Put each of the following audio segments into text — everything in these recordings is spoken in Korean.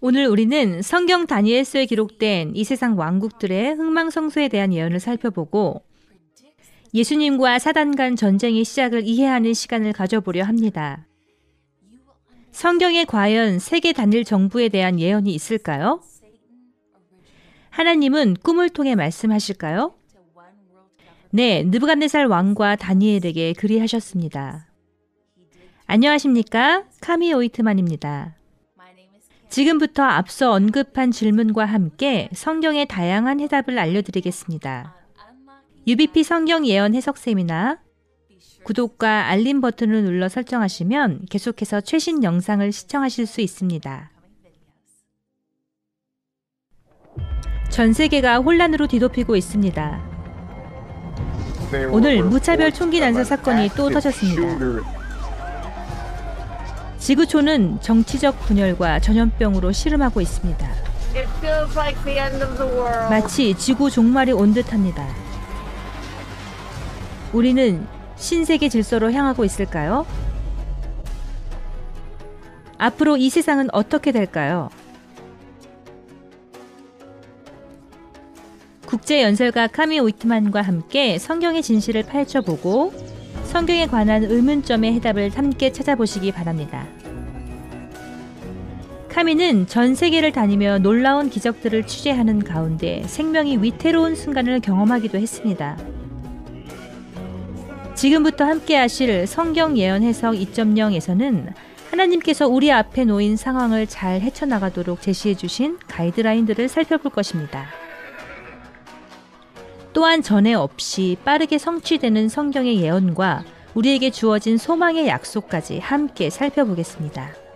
오늘 우리는 성경 다니엘서에 기록된 이 세상 왕국들의 흥망성쇠에 대한 예언을 살펴보고 예수님과 사단 간 전쟁의 시작을 이해하는 시간을 가져보려 합니다. 성경에 과연 세계 단일 정부에 대한 예언이 있을까요? 하나님은 꿈을 통해 말씀하실까요? 네, 느부갓네살 왕과 다니엘에게 그리하셨습니다. 안녕하십니까? 카미 오이트만입니다. 지금부터 앞서 언급한 질문과 함께 성경의 다양한 해답을 알려드리겠습니다. UBP 성경 예언 해석 세미나 구독과 알림 버튼을 눌러 설정하시면 계속해서 최신 영상을 시청하실 수 있습니다. 전 세계가 혼란으로 뒤덮이고 있습니다. 오늘 무차별 총기 난사 사건이 또 터졌습니다. 지구촌은 정치적 분열과 전염병으로 시름하고 있습니다. 마치 지구 종말이 온 듯합니다. 우리는 신세계 질서로 향하고 있을까요? 앞으로 이 세상은 어떻게 될까요? 국제 연설가 카미 오이트만과 함께 성경의 진실을 파헤쳐보고 성경에 관한 의문점의 해답을 함께 찾아보시기 바랍니다. 카미는 전 세계를 다니며 놀라운 기적들을 취재하는 가운데 생명이 위태로운 순간을 경험하기도 했습니다. 지금부터 함께 하실 성경 예언 해석 2.0에서는 하나님께서 우리 앞에 놓인 상황을 잘 헤쳐나가도록 제시해 주신 가이드라인들을 살펴볼 것입니다. 또한 전에 없이 빠르게 성취되는 성경의 예언과 우리에게 주어진 소망의 약속까지 함께 살펴보겠습니다.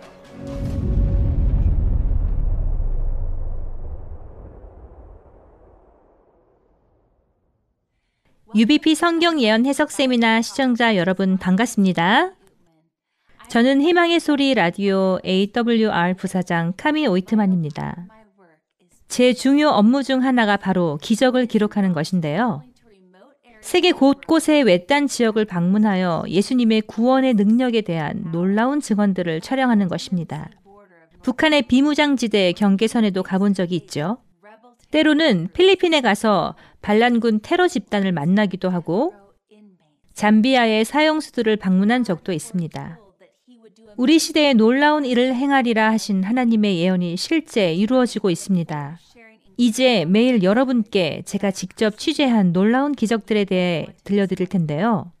UBP 성경 예언 해석 세미나 시청자 여러분 반갑습니다. 저는 희망의 소리 라디오 AWR 부사장 카미 오이트만입니다. 제 중요 업무 중 하나가 바로 기적을 기록하는 것인데요. 세계 곳곳의 외딴 지역을 방문하여 예수님의 구원의 능력에 대한 놀라운 증언들을 촬영하는 것입니다. 북한의 비무장지대 경계선에도 가본 적이 있죠. 때로는 필리핀에 가서 반란군 테러 집단을 만나기도 하고 잠비아의 사형수들을 방문한 적도 있습니다. 우리 시대에 놀라운 일을 행하리라 하신 하나님의 예언이 실제 이루어지고 있습니다. 이제 매일 여러분께 제가 직접 취재한 놀라운 기적들에 대해 들려드릴 텐데요.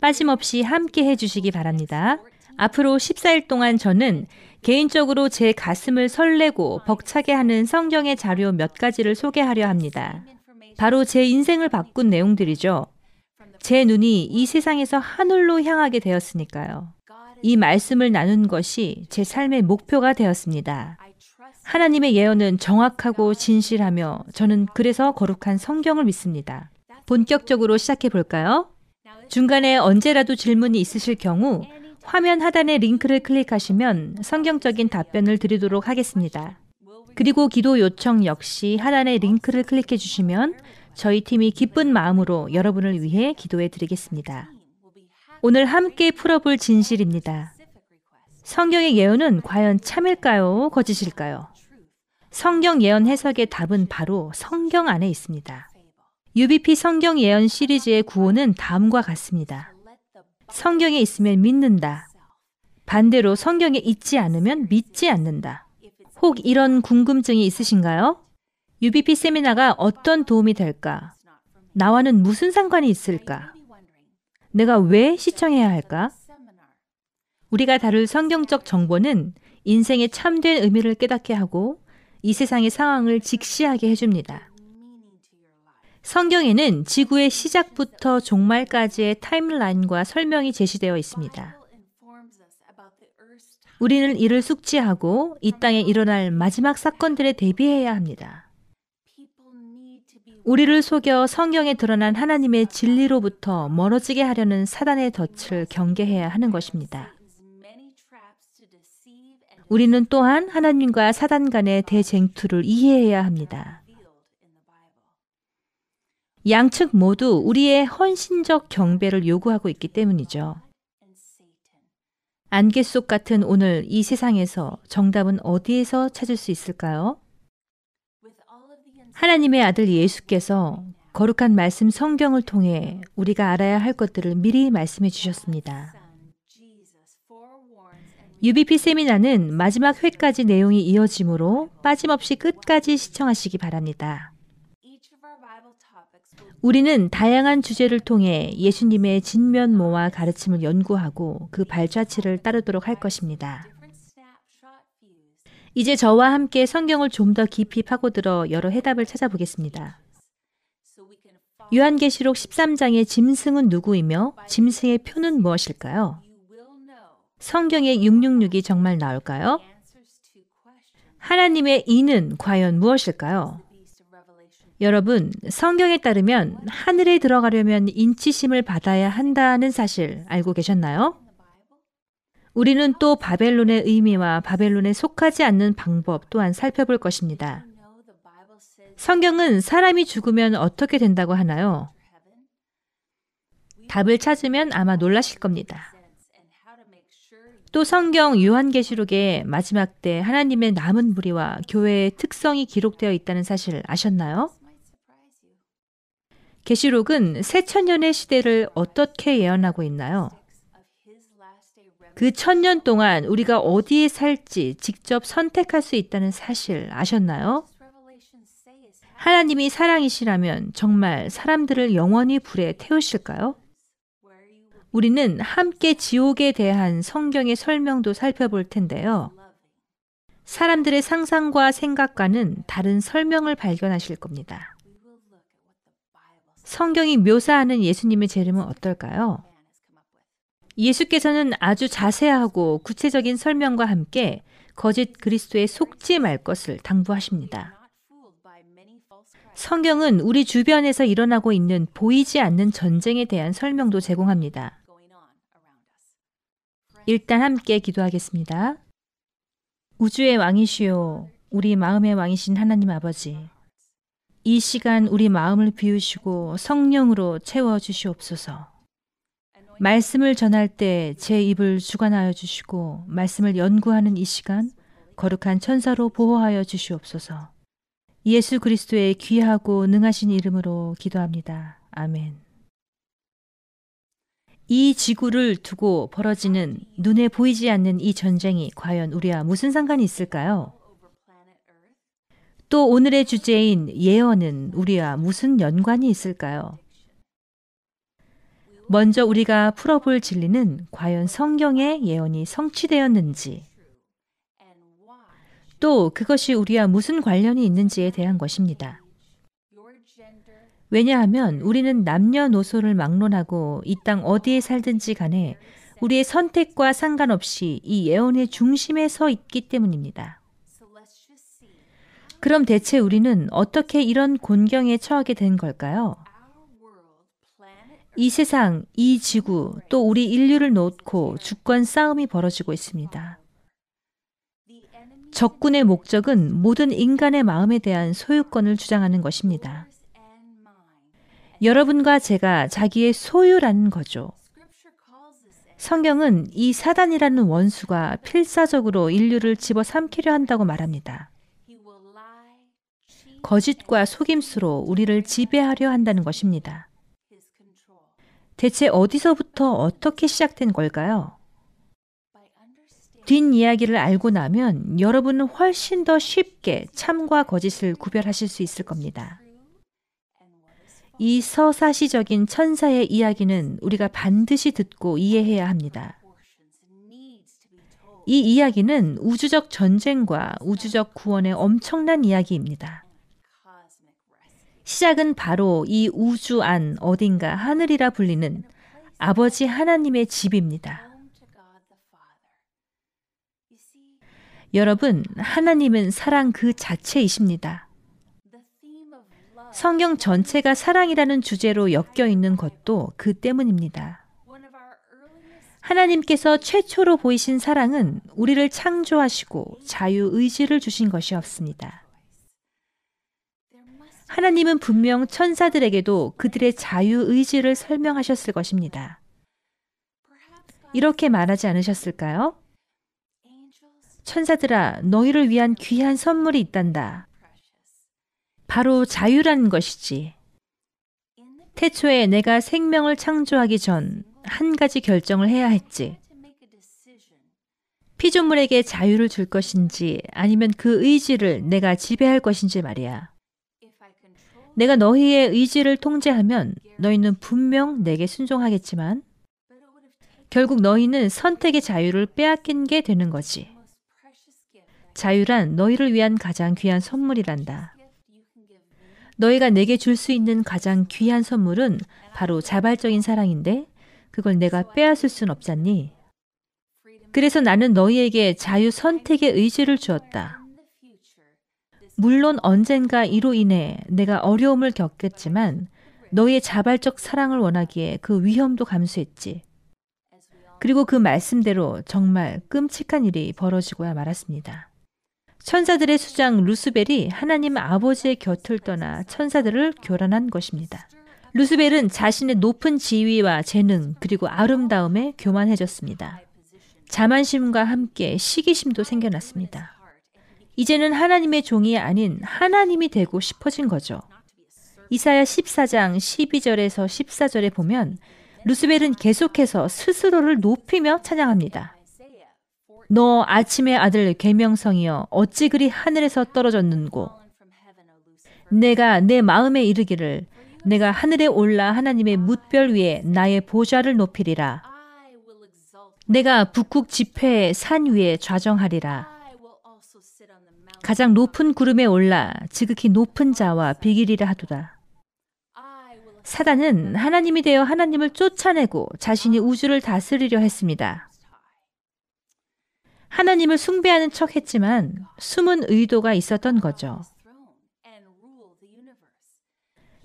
빠짐없이 함께 해주시기 바랍니다. 앞으로 14일 동안 저는 개인적으로 제 가슴을 설레고 벅차게 하는 성경의 자료 몇 가지를 소개하려 합니다. 바로 제 인생을 바꾼 내용들이죠. 제 눈이 이 세상에서 하늘로 향하게 되었으니까요. 이 말씀을 나눈 것이 제 삶의 목표가 되었습니다. 하나님의 예언은 정확하고 진실하며 저는 그래서 거룩한 성경을 믿습니다. 본격적으로 시작해 볼까요? 중간에 언제라도 질문이 있으실 경우 화면 하단의 링크를 클릭하시면 성경적인 답변을 드리도록 하겠습니다. 그리고 기도 요청 역시 하단의 링크를 클릭해 주시면 저희 팀이 기쁜 마음으로 여러분을 위해 기도해 드리겠습니다. 오늘 함께 풀어볼 진실입니다. 성경의 예언은 과연 참일까요? 거짓일까요? 성경 예언 해석의 답은 바로 성경 안에 있습니다. UBP 성경 예언 시리즈의 구호는 다음과 같습니다. 성경에 있으면 믿는다. 반대로 성경에 있지 않으면 믿지 않는다. 혹 이런 궁금증이 있으신가요? UBP 세미나가 어떤 도움이 될까? 나와는 무슨 상관이 있을까? 내가 왜 시청해야 할까? 우리가 다룰 성경적 정보는 인생의 참된 의미를 깨닫게 하고 이 세상의 상황을 직시하게 해줍니다. 성경에는 지구의 시작부터 종말까지의 타임라인과 설명이 제시되어 있습니다. 우리는 이를 숙지하고 이 땅에 일어날 마지막 사건들에 대비해야 합니다. 우리를 속여 성경에 드러난 하나님의 진리로부터 멀어지게 하려는 사단의 덫을 경계해야 하는 것입니다. 우리는 또한 하나님과 사단 간의 대쟁투를 이해해야 합니다. 양측 모두 우리의 헌신적 경배를 요구하고 있기 때문이죠. 안개 속 같은 오늘 이 세상에서 정답은 어디에서 찾을 수 있을까요? 하나님의 아들 예수께서 거룩한 말씀 성경을 통해 우리가 알아야 할 것들을 미리 말씀해 주셨습니다. UBP 세미나는 마지막 회까지 내용이 이어지므로 빠짐없이 끝까지 시청하시기 바랍니다. 우리는 다양한 주제를 통해 예수님의 진면모와 가르침을 연구하고 그 발자취를 따르도록 할 것입니다. 이제 저와 함께 성경을 좀 더 깊이 파고들어 여러 해답을 찾아보겠습니다. 요한계시록 13장의 짐승은 누구이며 짐승의 표는 무엇일까요? 성경의 666이 정말 나올까요? 하나님의 이는 과연 무엇일까요? 여러분, 성경에 따르면 하늘에 들어가려면 인치심을 받아야 한다는 사실 알고 계셨나요? 우리는 또 바벨론의 의미와 바벨론에 속하지 않는 방법 또한 살펴볼 것입니다. 성경은 사람이 죽으면 어떻게 된다고 하나요? 답을 찾으면 아마 놀라실 겁니다. 또 성경 요한계시록의 마지막 때 하나님의 남은 무리와 교회의 특성이 기록되어 있다는 사실 아셨나요? 계시록은 새 천년의 시대를 어떻게 예언하고 있나요? 그 천년 동안 우리가 어디에 살지 직접 선택할 수 있다는 사실 아셨나요? 하나님이 사랑이시라면 정말 사람들을 영원히 불에 태우실까요? 우리는 함께 지옥에 대한 성경의 설명도 살펴볼 텐데요. 사람들의 상상과 생각과는 다른 설명을 발견하실 겁니다. 성경이 묘사하는 예수님의 재림은 어떨까요? 예수께서는 아주 자세하고 구체적인 설명과 함께 거짓 그리스도에 속지 말 것을 당부하십니다. 성경은 우리 주변에서 일어나고 있는 보이지 않는 전쟁에 대한 설명도 제공합니다. 일단 함께 기도하겠습니다. 우주의 왕이시오, 우리 마음의 왕이신 하나님 아버지. 이 시간 우리 마음을 비우시고 성령으로 채워 주시옵소서. 말씀을 전할 때 제 입을 주관하여 주시고 말씀을 연구하는 이 시간 거룩한 천사로 보호하여 주시옵소서. 예수 그리스도의 귀하고 능하신 이름으로 기도합니다. 아멘. 이 지구를 두고 벌어지는 눈에 보이지 않는 이 전쟁이 과연 우리와 무슨 상관이 있을까요? 또 오늘의 주제인 예언은 우리와 무슨 연관이 있을까요? 먼저 우리가 풀어볼 진리는 과연 성경의 예언이 성취되었는지, 또 그것이 우리와 무슨 관련이 있는지에 대한 것입니다. 왜냐하면 우리는 남녀노소를 막론하고 이 땅 어디에 살든지 간에 우리의 선택과 상관없이 이 예언의 중심에 서 있기 때문입니다. 그럼 대체 우리는 어떻게 이런 곤경에 처하게 된 걸까요? 이 세상, 이 지구, 또 우리 인류를 놓고 주권 싸움이 벌어지고 있습니다. 적군의 목적은 모든 인간의 마음에 대한 소유권을 주장하는 것입니다. 여러분과 제가 자기의 소유라는 거죠. 성경은 이 사단이라는 원수가 필사적으로 인류를 집어삼키려 한다고 말합니다. 거짓과 속임수로 우리를 지배하려 한다는 것입니다. 대체 어디서부터 어떻게 시작된 걸까요? 뒷이야기를 알고 나면 여러분은 훨씬 더 쉽게 참과 거짓을 구별하실 수 있을 겁니다. 이 서사시적인 천사의 이야기는 우리가 반드시 듣고 이해해야 합니다. 이 이야기는 우주적 전쟁과 우주적 구원의 엄청난 이야기입니다. 시작은 바로 이 우주 안 어딘가 하늘이라 불리는 아버지 하나님의 집입니다. 여러분, 하나님은 사랑 그 자체이십니다. 성경 전체가 사랑이라는 주제로 엮여 있는 것도 그 때문입니다. 하나님께서 최초로 보이신 사랑은 우리를 창조하시고 자유의지를 주신 것이었습니다. 하나님은 분명 천사들에게도 그들의 자유의지를 설명하셨을 것입니다. 이렇게 말하지 않으셨을까요? 천사들아, 너희를 위한 귀한 선물이 있단다. 바로 자유라는 것이지. 태초에 내가 생명을 창조하기 전 한 가지 결정을 해야 했지. 피조물에게 자유를 줄 것인지 아니면 그 의지를 내가 지배할 것인지 말이야. 내가 너희의 의지를 통제하면 너희는 분명 내게 순종하겠지만 결국 너희는 선택의 자유를 빼앗긴 게 되는 거지. 자유란 너희를 위한 가장 귀한 선물이란다. 너희가 내게 줄 수 있는 가장 귀한 선물은 바로 자발적인 사랑인데 그걸 내가 빼앗을 순 없잖니. 그래서 나는 너희에게 자유 선택의 의지를 주었다. 물론 언젠가 이로 인해 내가 어려움을 겪겠지만 너희의 자발적 사랑을 원하기에 그 위험도 감수했지. 그리고 그 말씀대로 정말 끔찍한 일이 벌어지고야 말았습니다. 천사들의 수장 루스벨이 하나님 아버지의 곁을 떠나 천사들을 교란한 것입니다. 루스벨은 자신의 높은 지위와 재능 그리고 아름다움에 교만해졌습니다. 자만심과 함께 시기심도 생겨났습니다. 이제는 하나님의 종이 아닌 하나님이 되고 싶어진 거죠. 이사야 14장 12절에서 14절에 보면 루스벨은 계속해서 스스로를 높이며 찬양합니다. 너 아침의 아들 계명성이여 어찌 그리 하늘에서 떨어졌는고 내가 내 마음에 이르기를 내가 하늘에 올라 하나님의 뭇별 위에 나의 보좌를 높이리라 내가 북극 지폐의 산 위에 좌정하리라 가장 높은 구름에 올라 지극히 높은 자와 비길이라 하도다 사단은 하나님이 되어 하나님을 쫓아내고 자신이 우주를 다스리려 했습니다. 하나님을 숭배하는 척 했지만 숨은 의도가 있었던 거죠.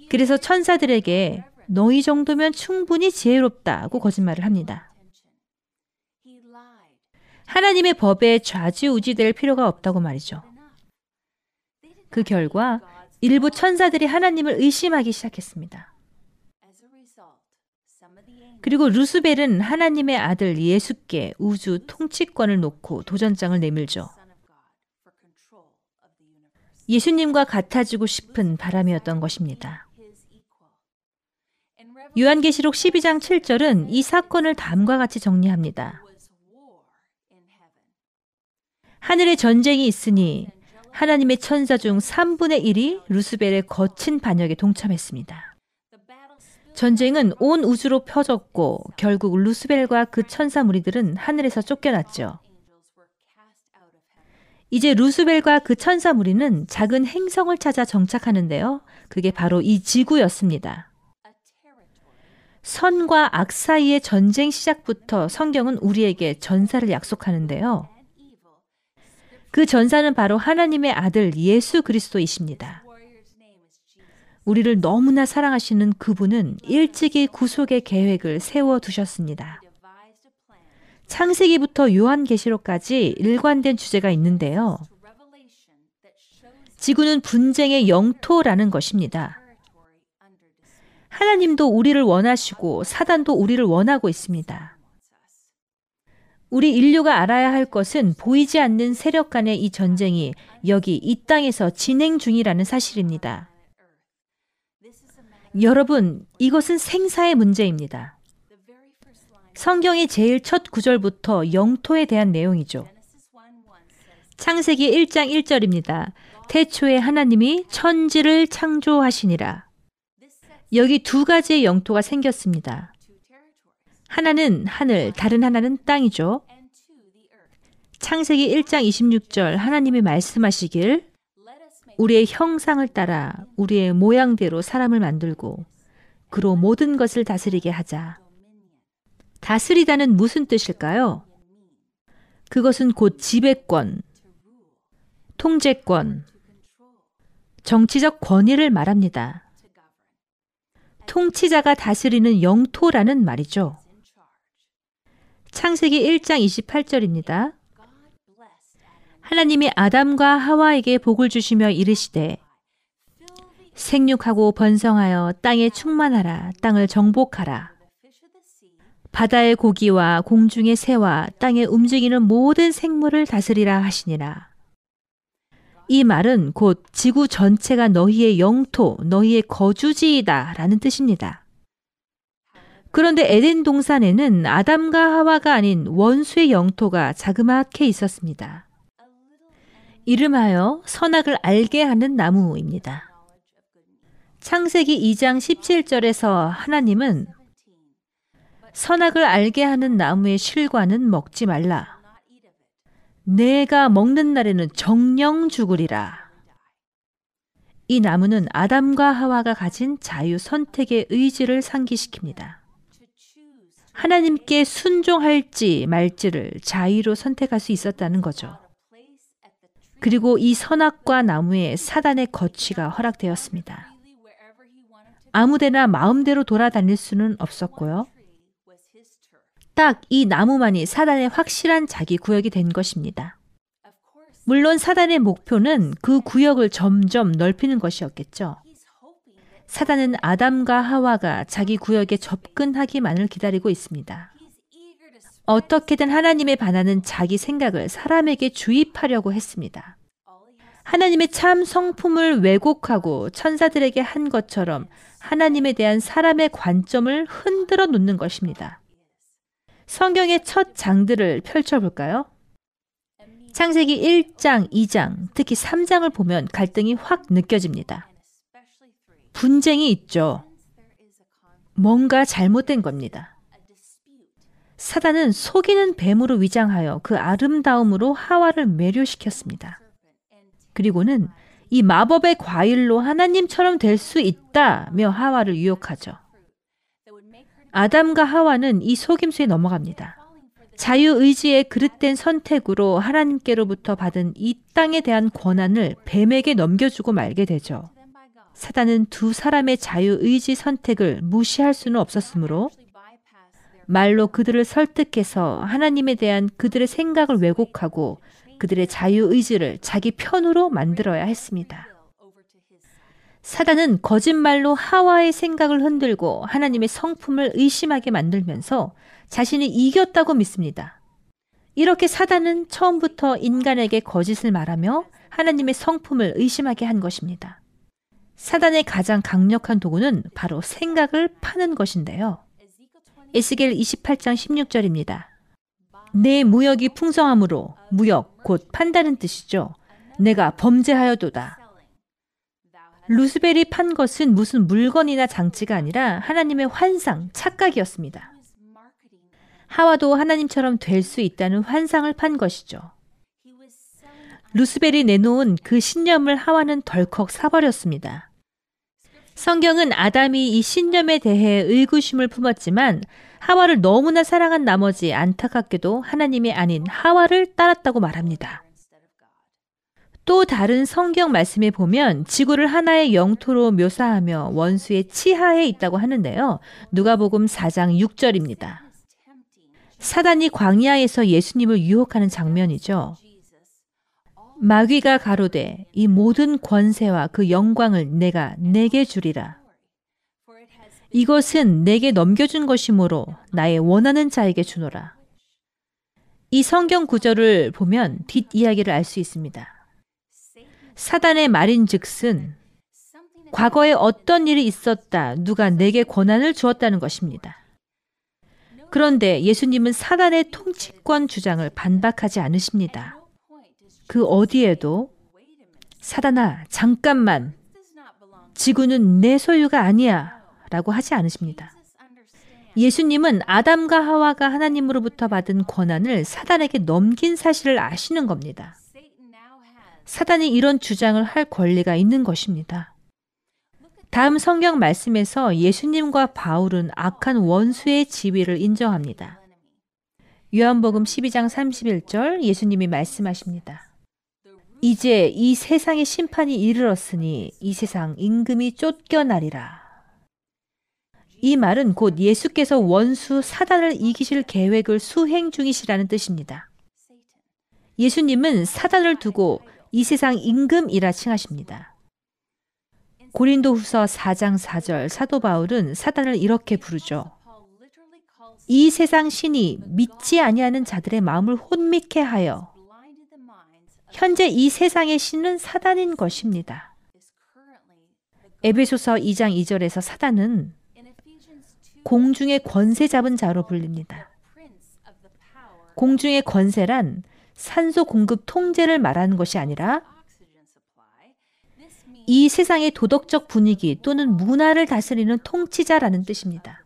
그래서 천사들에게 너희 정도면 충분히 지혜롭다고 거짓말을 합니다. 하나님의 법에 좌지우지될 필요가 없다고 말이죠. 그 결과 일부 천사들이 하나님을 의심하기 시작했습니다. 그리고 루스벨은 하나님의 아들 예수께 우주 통치권을 놓고 도전장을 내밀죠. 예수님과 같아지고 싶은 바람이었던 것입니다. 요한계시록 12장 7절은 이 사건을 다음과 같이 정리합니다. 하늘에 전쟁이 있으니 하나님의 천사 중 3분의 1이 루스벨의 거친 반역에 동참했습니다. 전쟁은 온 우주로 펴졌고 결국 루스벨과 그 천사 무리들은 하늘에서 쫓겨났죠. 이제 루스벨과 그 천사 무리는 작은 행성을 찾아 정착하는데요. 그게 바로 이 지구였습니다. 선과 악 사이의 전쟁 시작부터 성경은 우리에게 전사를 약속하는데요. 그 전사는 바로 하나님의 아들 예수 그리스도이십니다. 우리를 너무나 사랑하시는 그분은 일찍이 구속의 계획을 세워 두셨습니다. 창세기부터 요한계시록까지 일관된 주제가 있는데요. 지구는 분쟁의 영토라는 것입니다. 하나님도 우리를 원하시고 사단도 우리를 원하고 있습니다. 우리 인류가 알아야 할 것은 보이지 않는 세력 간의 이 전쟁이 여기 이 땅에서 진행 중이라는 사실입니다. 여러분, 이것은 생사의 문제입니다. 성경의 제일 첫 구절부터 영토에 대한 내용이죠. 창세기 1장 1절입니다. 태초에 하나님이 천지를 창조하시니라. 여기 두 가지의 영토가 생겼습니다. 하나는 하늘, 다른 하나는 땅이죠. 창세기 1장 26절 하나님이 말씀하시길 우리의 형상을 따라 우리의 모양대로 사람을 만들고 그로 모든 것을 다스리게 하자. 다스리다는 무슨 뜻일까요? 그것은 곧 지배권, 통제권, 정치적 권위를 말합니다. 통치자가 다스리는 영토라는 말이죠. 창세기 1장 28절입니다. 하나님이 아담과 하와에게 복을 주시며 이르시되 생육하고 번성하여 땅에 충만하라 땅을 정복하라 바다의 고기와 공중의 새와 땅에 움직이는 모든 생물을 다스리라 하시니라. 이 말은 곧 지구 전체가 너희의 영토, 너희의 거주지이다 라는 뜻입니다. 그런데 에덴 동산에는 아담과 하와가 아닌 원수의 영토가 자그맣게 있었습니다. 이름하여 선악을 알게 하는 나무입니다. 창세기 2장 17절에서 하나님은 선악을 알게 하는 나무의 실과는 먹지 말라. 내가 먹는 날에는 정령 죽으리라. 이 나무는 아담과 하와가 가진 자유 선택의 의지를 상기시킵니다. 하나님께 순종할지 말지를 자유로 선택할 수 있었다는 거죠. 그리고 이 선악과 나무에 사단의 거취가 허락되었습니다. 아무데나 마음대로 돌아다닐 수는 없었고요. 딱 이 나무만이 사단의 확실한 자기 구역이 된 것입니다. 물론 사단의 목표는 그 구역을 점점 넓히는 것이었겠죠. 사단은 아담과 하와가 자기 구역에 접근하기만을 기다리고 있습니다. 어떻게든 하나님에 반하는 자기 생각을 사람에게 주입하려고 했습니다. 하나님의 참 성품을 왜곡하고 천사들에게 한 것처럼 하나님에 대한 사람의 관점을 흔들어 놓는 것입니다. 성경의 첫 장들을 펼쳐볼까요? 창세기 1장, 2장, 특히 3장을 보면 갈등이 확 느껴집니다. 분쟁이 있죠. 뭔가 잘못된 겁니다. 사단은 속이는 뱀으로 위장하여 그 아름다움으로 하와를 매료시켰습니다. 그리고는 이 마법의 과일로 하나님처럼 될 수 있다며 하와를 유혹하죠. 아담과 하와는 이 속임수에 넘어갑니다. 자유의지의 그릇된 선택으로 하나님께로부터 받은 이 땅에 대한 권한을 뱀에게 넘겨주고 말게 되죠. 사단은 두 사람의 자유 의지 선택을 무시할 수는 없었으므로 말로 그들을 설득해서 하나님에 대한 그들의 생각을 왜곡하고 그들의 자유 의지를 자기 편으로 만들어야 했습니다. 사단은 거짓말로 하와의 생각을 흔들고 하나님의 성품을 의심하게 만들면서 자신이 이겼다고 믿습니다. 이렇게 사단은 처음부터 인간에게 거짓을 말하며 하나님의 성품을 의심하게 한 것입니다. 사단의 가장 강력한 도구는 바로 생각을 파는 것인데요. 에스겔 28장 16절입니다. 내 무역이 풍성함으로 무역 곧 판다는 뜻이죠. 내가 범죄하여도다. 루스벨이 판 것은 무슨 물건이나 장치가 아니라 하나님의 환상, 착각이었습니다. 하와도 하나님처럼 될 수 있다는 환상을 판 것이죠. 루스벨이 내놓은 그 신념을 하와는 덜컥 사버렸습니다. 성경은 아담이 이 신념에 대해 의구심을 품었지만 하와를 너무나 사랑한 나머지 안타깝게도 하나님이 아닌 하와를 따랐다고 말합니다. 또 다른 성경 말씀에 보면 지구를 하나의 영토로 묘사하며 원수의 치하에 있다고 하는데요. 누가복음 4장 6절입니다. 사단이 광야에서 예수님을 유혹하는 장면이죠. 마귀가 가로되 이 모든 권세와 그 영광을 내가 내게 주리라. 이것은 내게 넘겨준 것이므로 나의 원하는 자에게 주노라. 이 성경 구절을 보면 뒷이야기를 알 수 있습니다. 사단의 말인 즉슨 과거에 어떤 일이 있었다, 누가 내게 권한을 주었다는 것입니다. 그런데 예수님은 사단의 통치권 주장을 반박하지 않으십니다. 그 어디에도 사단아, 잠깐만. 지구는 내 소유가 아니야. 라고 하지 않으십니다. 예수님은 아담과 하와가 하나님으로부터 받은 권한을 사단에게 넘긴 사실을 아시는 겁니다. 사단이 이런 주장을 할 권리가 있는 것입니다. 다음 성경 말씀에서 예수님과 바울은 악한 원수의 지위를 인정합니다. 요한복음 12장 31절 예수님이 말씀하십니다. 이제 이 세상의 심판이 이르렀으니 이 세상 임금이 쫓겨나리라. 이 말은 곧 예수께서 원수 사단을 이기실 계획을 수행 중이시라는 뜻입니다. 예수님은 사단을 두고 이 세상 임금이라 칭하십니다. 고린도 후서 4장 4절 사도 바울은 사단을 이렇게 부르죠. 이 세상 신이 믿지 아니하는 자들의 마음을 혼미케 하여 현재 이 세상의 신은 사단인 것입니다. 에베소서 2장 2절에서 사단은 공중의 권세 잡은 자로 불립니다. 공중의 권세란 산소 공급 통제를 말하는 것이 아니라 이 세상의 도덕적 분위기 또는 문화를 다스리는 통치자라는 뜻입니다.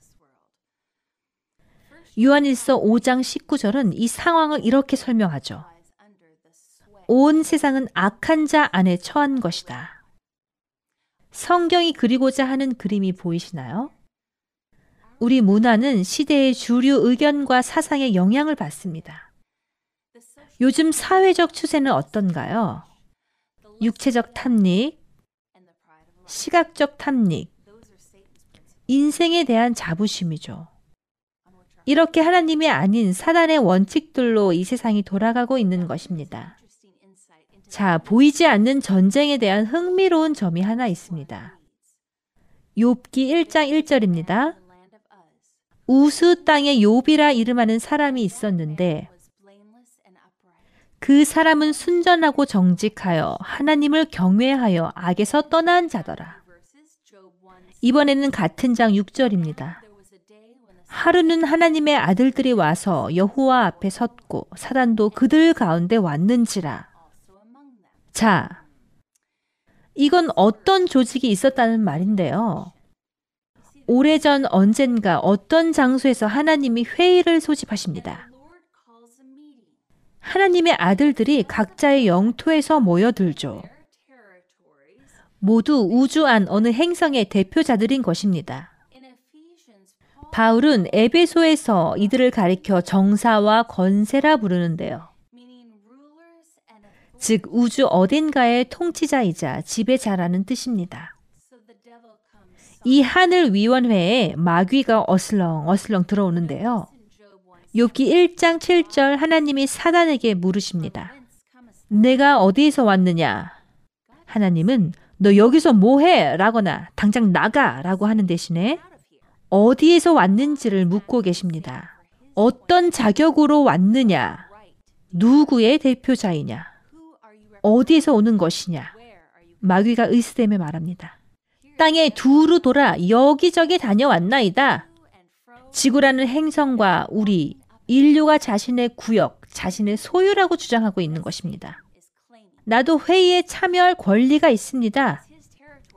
요한일서 5장 19절은 이 상황을 이렇게 설명하죠. 온 세상은 악한 자 안에 처한 것이다. 성경이 그리고자 하는 그림이 보이시나요? 우리 문화는 시대의 주류 의견과 사상에 영향을 받습니다. 요즘 사회적 추세는 어떤가요? 육체적 탐닉, 시각적 탐닉, 인생에 대한 자부심이죠. 이렇게 하나님이 아닌 사단의 원칙들로 이 세상이 돌아가고 있는 것입니다. 자, 보이지 않는 전쟁에 대한 흥미로운 점이 하나 있습니다. 욥기 1장 1절입니다. 우스 땅에 욥이라 이름하는 사람이 있었는데 그 사람은 순전하고 정직하여 하나님을 경외하여 악에서 떠난 자더라. 이번에는 같은 장 6절입니다. 하루는 하나님의 아들들이 와서 여호와 앞에 섰고 사단도 그들 가운데 왔는지라. 자, 이건 어떤 조직이 있었다는 말인데요. 오래전 언젠가 어떤 장소에서 하나님이 회의를 소집하십니다. 하나님의 아들들이 각자의 영토에서 모여들죠. 모두 우주 안 어느 행성의 대표자들인 것입니다. 바울은 에베소에서 이들을 가리켜 정사와 건세라 부르는데요. 즉 우주 어딘가의 통치자이자 지배자라는 뜻입니다. 이 하늘 위원회에 마귀가 어슬렁 어슬렁 들어오는데요. 욥기 1장 7절 하나님이 사단에게 물으십니다. 내가 어디에서 왔느냐? 하나님은 너 여기서 뭐해? 라거나 당장 나가! 라고 하는 대신에 어디에서 왔는지를 묻고 계십니다. 어떤 자격으로 왔느냐? 누구의 대표자이냐? 어디에서 오는 것이냐? 마귀가 의스됨에 말합니다. 땅에 두루 돌아 여기저기 다녀왔나이다. 지구라는 행성과 우리, 인류가 자신의 구역, 자신의 소유라고 주장하고 있는 것입니다. 나도 회의에 참여할 권리가 있습니다.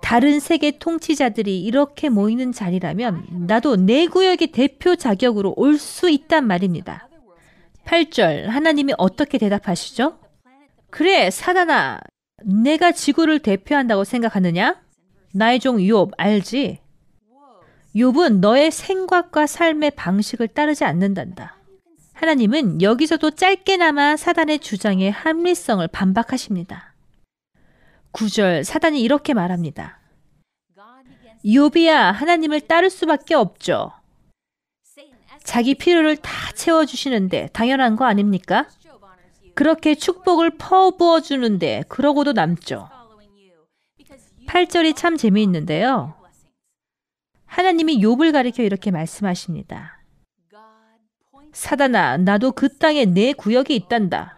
다른 세계 통치자들이 이렇게 모이는 자리라면 나도 내 구역의 대표 자격으로 올 수 있단 말입니다. 8절 하나님이 어떻게 대답하시죠? 그래 사단아 내가 지구를 대표한다고 생각하느냐? 나의 종 욥 알지? 욥은 너의 생각과 삶의 방식을 따르지 않는단다. 하나님은 여기서도 짧게나마 사단의 주장의 합리성을 반박하십니다. 9절 사단이 이렇게 말합니다. 욥이야 하나님을 따를 수밖에 없죠. 자기 필요를 다 채워주시는데 당연한 거 아닙니까? 그렇게 축복을 퍼부어 주는데 그러고도 남죠. 8절이 참 재미있는데요. 하나님이 욥을 가리켜 이렇게 말씀하십니다. 사단아, 나도 그 땅에 내 구역이 있단다.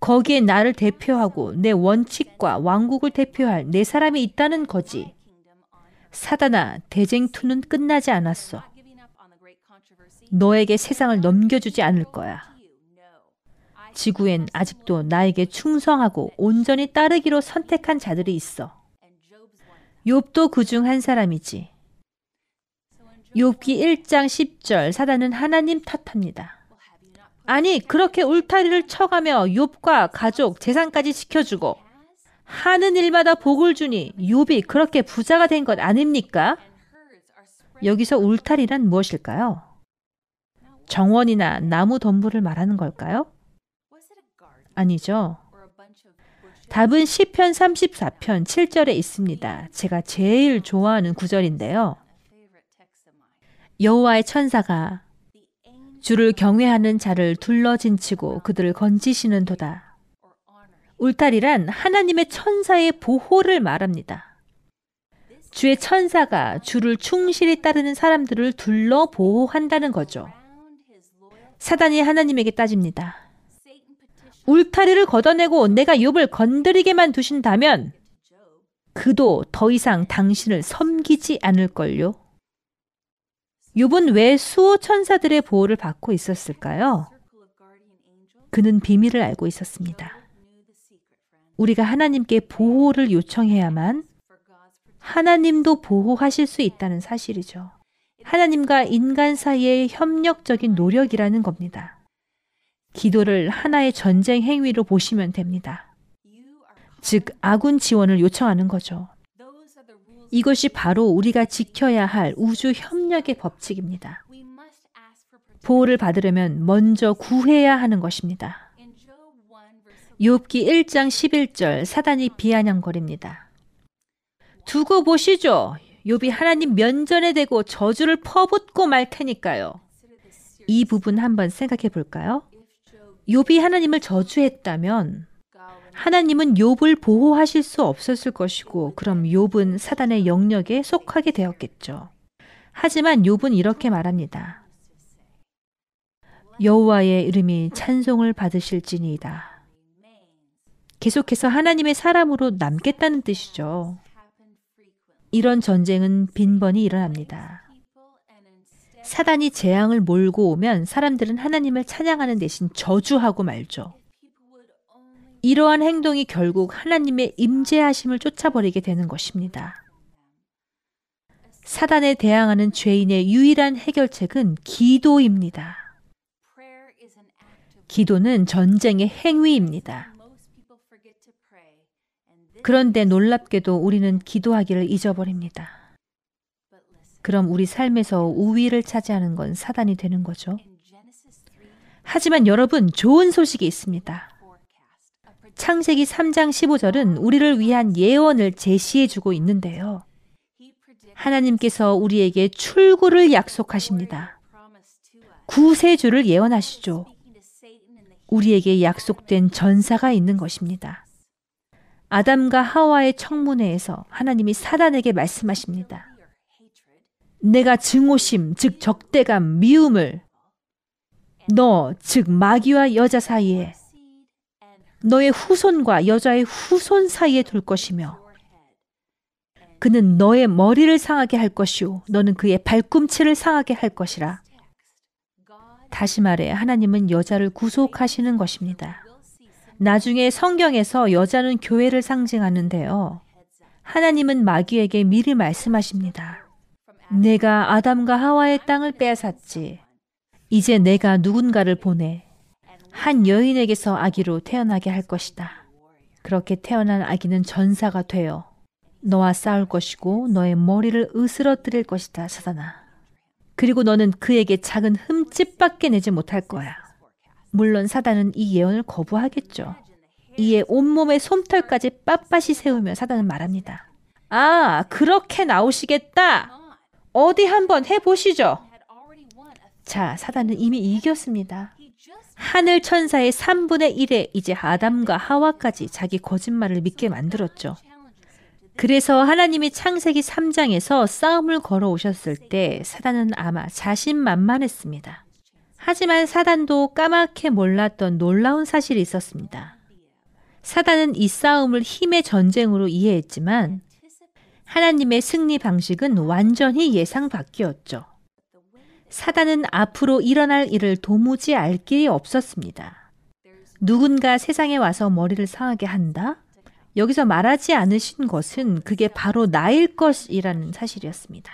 거기에 나를 대표하고 내 원칙과 왕국을 대표할 내 사람이 있다는 거지. 사단아, 대쟁투는 끝나지 않았어. 너에게 세상을 넘겨주지 않을 거야. 지구엔 아직도 나에게 충성하고 온전히 따르기로 선택한 자들이 있어. 욥도 그 중 한 사람이지. 욥기 1장 10절 사단은 하나님 탓합니다. 아니 그렇게 울타리를 쳐가며 욥과 가족 재산까지 지켜주고 하는 일마다 복을 주니 욥이 그렇게 부자가 된 것 아닙니까? 여기서 울타리란 무엇일까요? 정원이나 나무 덤불을 말하는 걸까요? 아니죠. 답은 시편 34편 7절에 있습니다. 제가 제일 좋아하는 구절인데요. 여호와의 천사가 주를 경외하는 자를 둘러진치고 그들을 건지시는 도다. 울타리란 하나님의 천사의 보호를 말합니다. 주의 천사가 주를 충실히 따르는 사람들을 둘러 보호한다는 거죠. 사단이 하나님에게 따집니다. 울타리를 걷어내고 내가 욥을 건드리게만 두신다면 그도 더 이상 당신을 섬기지 않을걸요. 욥은 왜 수호 천사들의 보호를 받고 있었을까요? 그는 비밀을 알고 있었습니다. 우리가 하나님께 보호를 요청해야만 하나님도 보호하실 수 있다는 사실이죠. 하나님과 인간 사이의 협력적인 노력이라는 겁니다. 기도를 하나의 전쟁 행위로 보시면 됩니다. 즉, 아군 지원을 요청하는 거죠. 이것이 바로 우리가 지켜야 할 우주 협력의 법칙입니다. 보호를 받으려면 먼저 구해야 하는 것입니다. 욥기 1장 11절 사단이 비아냥거립니다. 두고 보시죠. 욥이 하나님 면전에 대고 저주를 퍼붓고 말 테니까요. 이 부분 한번 생각해 볼까요? 욥이 하나님을 저주했다면 하나님은 욥을 보호하실 수 없었을 것이고 그럼 욥은 사단의 영역에 속하게 되었겠죠. 하지만 욥은 이렇게 말합니다. 여호와의 이름이 찬송을 받으실지니이다. 계속해서 하나님의 사람으로 남겠다는 뜻이죠. 이런 전쟁은 빈번히 일어납니다. 사단이 재앙을 몰고 오면 사람들은 하나님을 찬양하는 대신 저주하고 말죠. 이러한 행동이 결국 하나님의 임재하심을 쫓아버리게 되는 것입니다. 사단에 대항하는 죄인의 유일한 해결책은 기도입니다. 기도는 전쟁의 행위입니다. 그런데 놀랍게도 우리는 기도하기를 잊어버립니다. 그럼 우리 삶에서 우위를 차지하는 건 사단이 되는 거죠. 하지만 여러분, 좋은 소식이 있습니다. 창세기 3장 15절은 우리를 위한 예언을 제시해 주고 있는데요. 하나님께서 우리에게 출구를 약속하십니다. 구세주를 예언하시죠. 우리에게 약속된 전사가 있는 것입니다. 아담과 하와의 청문회에서 하나님이 사단에게 말씀하십니다. 내가 증오심, 즉 적대감, 미움을 너, 즉 마귀와 여자 사이에 너의 후손과 여자의 후손 사이에 둘 것이며 그는 너의 머리를 상하게 할 것이요 너는 그의 발꿈치를 상하게 할 것이라. 다시 말해 하나님은 여자를 구속하시는 것입니다. 나중에 성경에서 여자는 교회를 상징하는데요. 하나님은 마귀에게 미리 말씀하십니다. 내가 아담과 하와의 땅을 빼앗았지. 이제 내가 누군가를 보내 한 여인에게서 아기로 태어나게 할 것이다. 그렇게 태어난 아기는 전사가 되어 너와 싸울 것이고 너의 머리를 으스러뜨릴 것이다, 사단아. 그리고 너는 그에게 작은 흠집밖에 내지 못할 거야. 물론 사단은 이 예언을 거부하겠죠. 이에 온몸에 솜털까지 빳빳이 세우며 사단은 말합니다. 아, 그렇게 나오시겠다. 어디 한번 해보시죠. 자, 사단은 이미 이겼습니다. 하늘 천사의 3분의 1에 이제 아담과 하와까지 자기 거짓말을 믿게 만들었죠. 그래서 하나님이 창세기 3장에서 싸움을 걸어 오셨을 때 사단은 아마 자신만만했습니다. 하지만 사단도 까맣게 몰랐던 놀라운 사실이 있었습니다. 사단은 이 싸움을 힘의 전쟁으로 이해했지만 하나님의 승리 방식은 완전히 예상 밖이었죠. 사단은 앞으로 일어날 일을 도무지 알 길이 없었습니다. 누군가 세상에 와서 머리를 상하게 한다? 여기서 말하지 않으신 것은 그게 바로 나일 것이라는 사실이었습니다.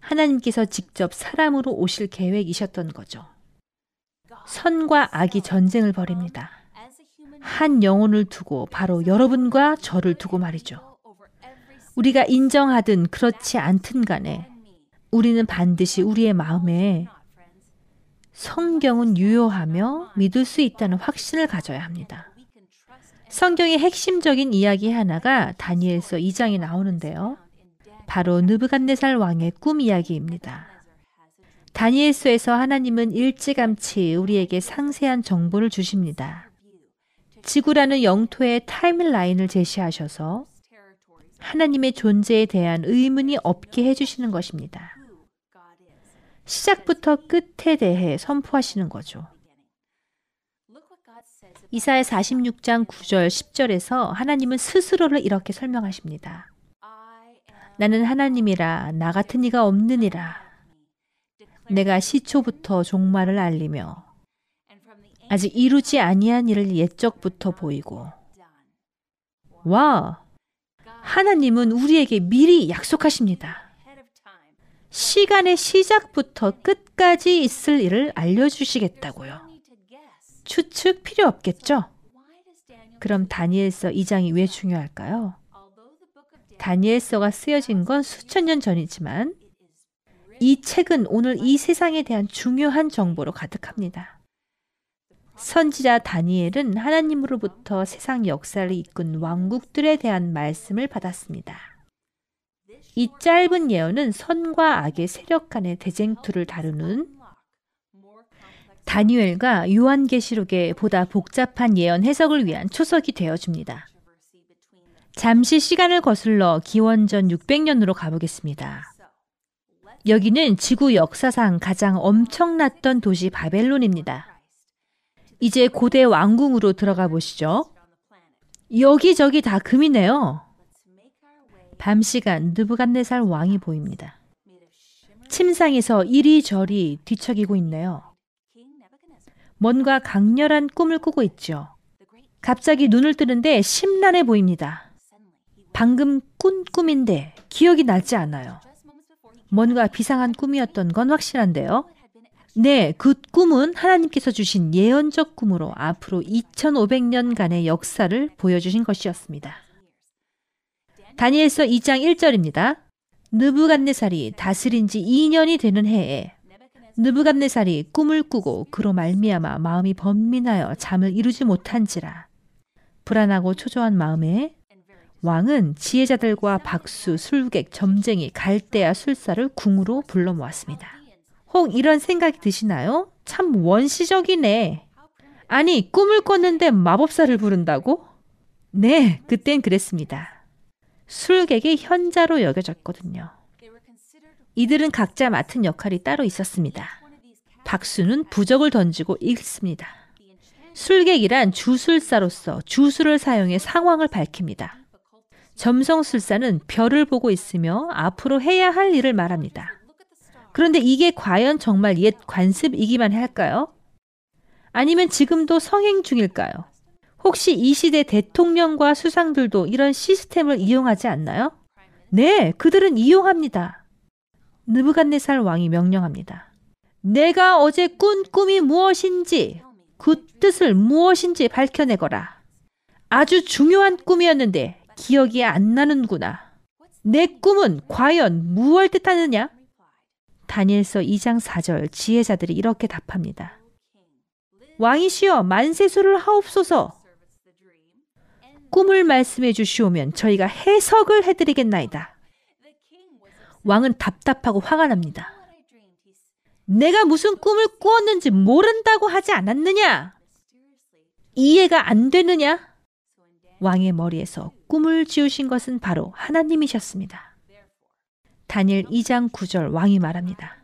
하나님께서 직접 사람으로 오실 계획이셨던 거죠. 선과 악이 전쟁을 벌입니다. 한 영혼을 두고 바로 여러분과 저를 두고 말이죠. 우리가 인정하든 그렇지 않든 간에 우리는 반드시 우리의 마음에 성경은 유효하며 믿을 수 있다는 확신을 가져야 합니다. 성경의 핵심적인 이야기 하나가 다니엘서 2장에 나오는데요. 바로 느부갓네살 왕의 꿈 이야기입니다. 다니엘서에서 하나님은 일찌감치 우리에게 상세한 정보를 주십니다. 지구라는 영토의 타임라인을 제시하셔서 하나님의 존재에 대한 의문이 없게 해주시는 것입니다. 시작부터 끝에 대해 선포하시는 거죠. 이사야 46장 9절 10절에서 하나님은 스스로를 이렇게 설명하십니다. 나는 하나님이라 나 같은 이가 없느니라. 내가 시초부터 종말을 알리며 아직 이루지 아니한 일을 옛적부터 보이고 와 하나님은 우리에게 미리 약속하십니다. 시간의 시작부터 끝까지 있을 일을 알려주시겠다고요. 추측 필요 없겠죠? 그럼 다니엘서 2장이 왜 중요할까요? 다니엘서가 쓰여진 건 수천 년 전이지만 이 책은 오늘 이 세상에 대한 중요한 정보로 가득합니다. 선지자 다니엘은 하나님으로부터 세상 역사를 이끈 왕국들에 대한 말씀을 받았습니다. 이 짧은 예언은 선과 악의 세력 간의 대쟁투를 다루는 다니엘과 요한계시록의 보다 복잡한 예언 해석을 위한 초석이 되어줍니다. 잠시 시간을 거슬러 기원전 600년으로 가보겠습니다. 여기는 지구 역사상 가장 엄청났던 도시 바벨론입니다. 이제 고대 왕궁으로 들어가 보시죠. 여기저기 다 금이네요. 밤 시간 느부갓네살 왕이 보입니다. 침상에서 이리저리 뒤척이고 있네요. 뭔가 강렬한 꿈을 꾸고 있죠. 갑자기 눈을 뜨는데 심란해 보입니다. 방금 꾼 꿈인데 기억이 나지 않아요. 뭔가 비상한 꿈이었던 건 확실한데요. 네, 그 꿈은 하나님께서 주신 예언적 꿈으로 앞으로 2500년간의 역사를 보여주신 것이었습니다. 다니엘서 2장 1절입니다. 느부갓네살이 다스린 지 2년이 되는 해에 느부갓네살이 꿈을 꾸고 그로 말미암아 마음이 번민하여 잠을 이루지 못한지라 불안하고 초조한 마음에 왕은 지혜자들과 박수, 술객, 점쟁이, 갈대아, 술사를 궁으로 불러 모았습니다. 혹 이런 생각이 드시나요? 참 원시적이네. 아니, 꿈을 꿨는데 마법사를 부른다고? 네, 그땐 그랬습니다. 술객이 현자로 여겨졌거든요. 이들은 각자 맡은 역할이 따로 있었습니다. 박수는 부적을 던지고 읽습니다. 술객이란 주술사로서 주술을 사용해 상황을 밝힙니다. 점성술사는 별을 보고 있으며 앞으로 해야 할 일을 말합니다. 그런데 이게 과연 정말 옛 관습이기만 할까요? 아니면 지금도 성행 중일까요? 혹시 이 시대 대통령과 수상들도 이런 시스템을 이용하지 않나요? 네, 그들은 이용합니다. 느부갓네살 왕이 명령합니다. 내가 어제 꾼 꿈이 무엇인지 그 뜻을 무엇인지 밝혀내거라. 아주 중요한 꿈이었는데 기억이 안 나는구나. 내 꿈은 과연 무엇을 뜻하느냐? 다니엘서 2장 4절 지혜자들이 이렇게 답합니다. 왕이시여 만세수를 하옵소서. 꿈을 말씀해 주시오면 저희가 해석을 해드리겠나이다. 왕은 답답하고 화가 납니다. 내가 무슨 꿈을 꾸었는지 모른다고 하지 않았느냐? 이해가 안 되느냐? 왕의 머리에서 꿈을 지우신 것은 바로 하나님이셨습니다. 다니엘 2장 9절 왕이 말합니다.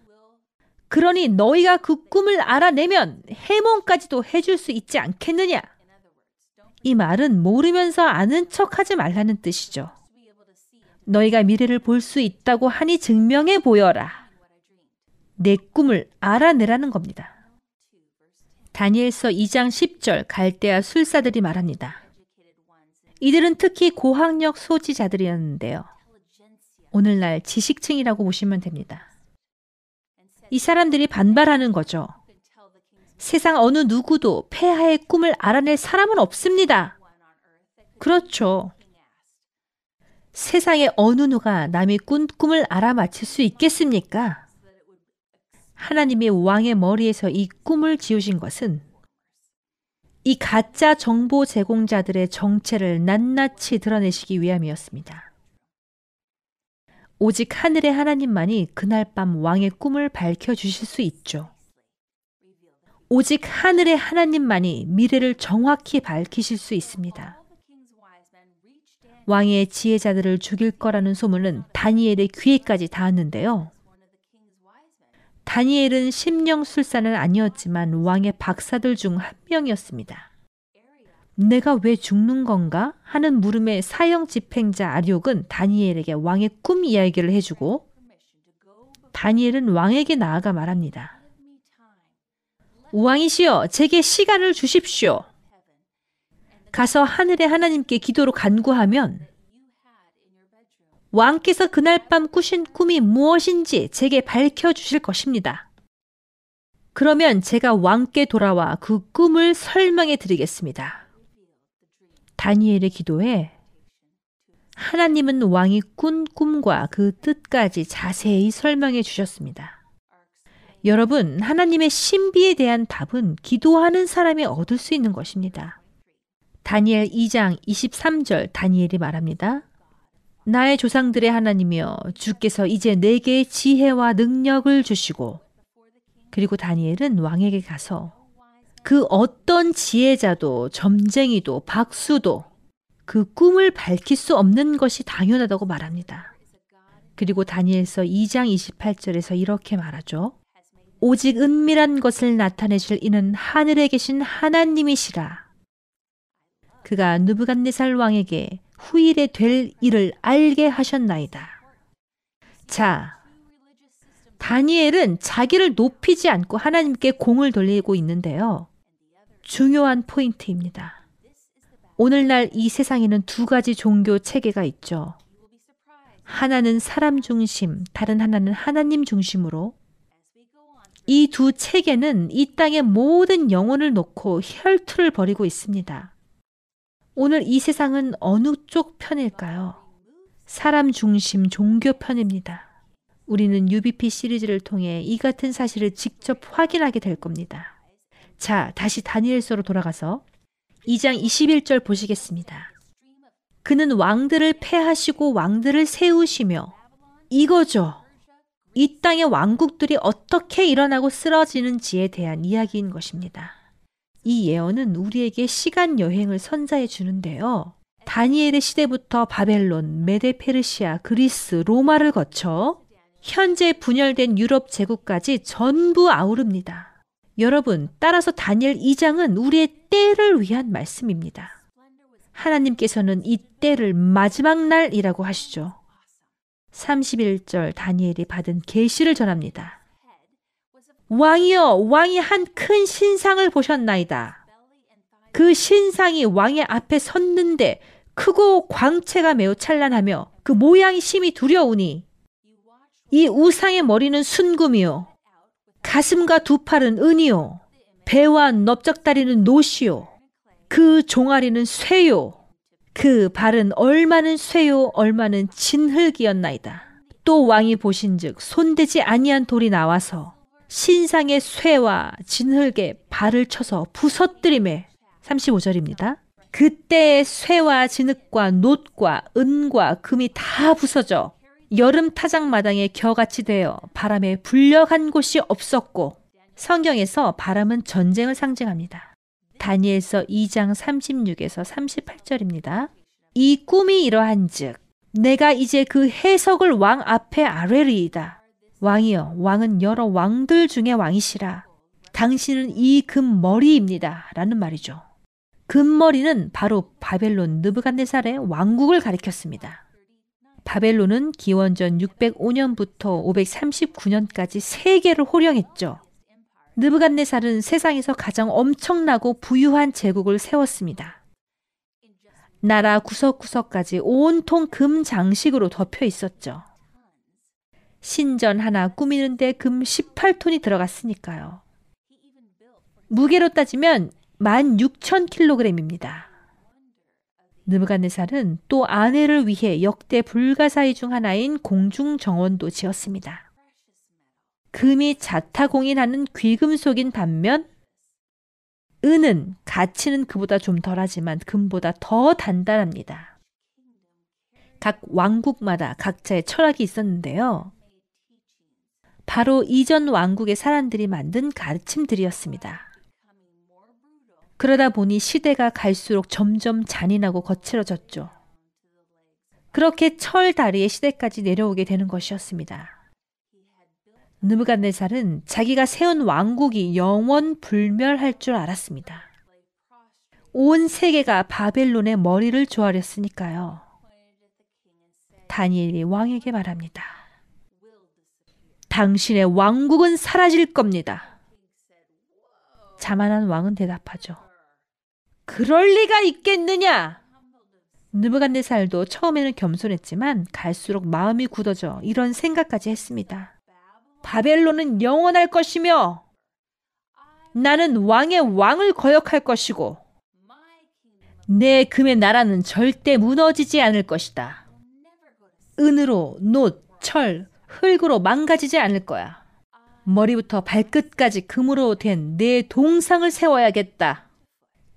그러니 너희가 그 꿈을 알아내면 해몽까지도 해줄 수 있지 않겠느냐? 이 말은 모르면서 아는 척 하지 말라는 뜻이죠. 너희가 미래를 볼 수 있다고 하니 증명해 보여라. 내 꿈을 알아내라는 겁니다. 다니엘서 2장 10절 갈대아 술사들이 말합니다. 이들은 특히 고학력 소지자들이었는데요. 오늘날 지식층이라고 보시면 됩니다. 이 사람들이 반발하는 거죠. 세상 어느 누구도 폐하의 꿈을 알아낼 사람은 없습니다. 그렇죠. 세상에 어느 누가 남이 꾼 꿈을 알아맞힐 수 있겠습니까? 하나님의 왕의 머리에서 이 꿈을 지우신 것은 이 가짜 정보 제공자들의 정체를 낱낱이 드러내시기 위함이었습니다. 오직 하늘의 하나님만이 그날 밤 왕의 꿈을 밝혀 주실 수 있죠. 오직 하늘의 하나님만이 미래를 정확히 밝히실 수 있습니다. 왕의 지혜자들을 죽일 거라는 소문은 다니엘의 귀에까지 닿았는데요. 다니엘은 심령술사는 아니었지만 왕의 박사들 중 한 명이었습니다. 내가 왜 죽는 건가? 하는 물음에 사형 집행자 아리옥은 다니엘에게 왕의 꿈 이야기를 해주고 다니엘은 왕에게 나아가 말합니다. 왕이시여, 제게 시간을 주십시오. 가서 하늘의 하나님께 기도로 간구하면 왕께서 그날 밤 꾸신 꿈이 무엇인지 제게 밝혀 주실 것입니다. 그러면 제가 왕께 돌아와 그 꿈을 설명해 드리겠습니다. 다니엘의 기도에 하나님은 왕이 꾼 꿈과 그 뜻까지 자세히 설명해 주셨습니다. 여러분, 하나님의 신비에 대한 답은 기도하는 사람이 얻을 수 있는 것입니다. 다니엘 2장 23절 다니엘이 말합니다. 나의 조상들의 하나님이여 주께서 이제 내게 지혜와 능력을 주시고 그리고 다니엘은 왕에게 가서 그 어떤 지혜자도 점쟁이도 박수도 그 꿈을 밝힐 수 없는 것이 당연하다고 말합니다. 그리고 다니엘서 2장 28절에서 이렇게 말하죠. 오직 은밀한 것을 나타내실 이는 하늘에 계신 하나님이시라. 그가 느부갓네살 왕에게 후일에 될 일을 알게 하셨나이다. 자, 다니엘은 자기를 높이지 않고 하나님께 공을 돌리고 있는데요. 중요한 포인트입니다. 오늘날 이 세상에는 두 가지 종교 체계가 있죠. 하나는 사람 중심, 다른 하나는 하나님 중심으로 이 두 체계는 이 땅의 모든 영혼을 놓고 혈투를 벌이고 있습니다. 오늘 이 세상은 어느 쪽 편일까요? 사람 중심 종교 편입니다. 우리는 UBP 시리즈를 통해 이 같은 사실을 직접 확인하게 될 겁니다. 자, 다시 다니엘서로 돌아가서 2장 21절 보시겠습니다. 그는 왕들을 패하시고 왕들을 세우시며 이거죠. 이 땅의 왕국들이 어떻게 일어나고 쓰러지는지에 대한 이야기인 것입니다. 이 예언은 우리에게 시간 여행을 선사해 주는데요. 다니엘의 시대부터 바벨론, 메데 페르시아, 그리스, 로마를 거쳐 현재 분열된 유럽 제국까지 전부 아우릅니다. 여러분, 따라서 다니엘 2장은 우리의 때를 위한 말씀입니다. 하나님께서는 이 때를 마지막 날이라고 하시죠. 31절 다니엘이 받은 계시를 전합니다. 왕이여 왕이 한 큰 신상을 보셨나이다. 그 신상이 왕의 앞에 섰는데 크고 광채가 매우 찬란하며 그 모양이 심히 두려우니 이 우상의 머리는 순금이요 가슴과 두 팔은 은이요 배와 넓적다리는 노시요 그 종아리는 쇠요 그 발은 얼마는 쇠요 얼마는 진흙이었나이다. 또 왕이 보신즉 손대지 아니한 돌이 나와서 신상의 쇠와 진흙에 발을 쳐서 부서뜨림에 35절입니다. 그때 쇠와 진흙과 놋과 은과 금이 다 부서져 여름 타작마당에 겨같이 되어 바람에 불려간 곳이 없었고 성경에서 바람은 전쟁을 상징합니다. 다니엘서 2장 36에서 38절입니다. 이 꿈이 이러한즉 내가 이제 그 해석을 왕 앞에 아뢰리이다. 왕이여, 왕은 여러 왕들 중에 왕이시라. 당신은 이 금머리입니다. 라는 말이죠. 금머리는 바로 바벨론 느부갓네살의 왕국을 가리켰습니다. 바벨론은 기원전 605년부터 539년까지 세계를 호령했죠. 느부갓네살은 세상에서 가장 엄청나고 부유한 제국을 세웠습니다. 나라 구석구석까지 온통 금 장식으로 덮여 있었죠. 신전 하나 꾸미는데 금 18톤이 들어갔으니까요. 무게로 따지면 16,000kg입니다. 느부갓네살은 또 아내를 위해 역대 불가사의 중 하나인 공중 정원도 지었습니다. 금이 자타공인하는 귀금속인 반면 은은 가치는 그보다 좀 덜하지만 금보다 더 단단합니다. 각 왕국마다 각자의 철학이 있었는데요. 바로 이전 왕국의 사람들이 만든 가르침들이었습니다. 그러다 보니 시대가 갈수록 점점 잔인하고 거칠어졌죠. 그렇게 철 다리의 시대까지 내려오게 되는 것이었습니다. 느부갓네살은 자기가 세운 왕국이 영원 불멸할 줄 알았습니다. 온 세계가 바벨론의 머리를 조아렸으니까요. 다니엘이 왕에게 말합니다. 당신의 왕국은 사라질 겁니다. 자만한 왕은 대답하죠. 그럴 리가 있겠느냐? 느부갓네살도 처음에는 겸손했지만 갈수록 마음이 굳어져 이런 생각까지 했습니다. 바벨론은 영원할 것이며 나는 왕의 왕을 거역할 것이고 내 금의 나라는 절대 무너지지 않을 것이다. 은으로, 노, 철, 흙으로 망가지지 않을 거야. 머리부터 발끝까지 금으로 된 내 동상을 세워야겠다.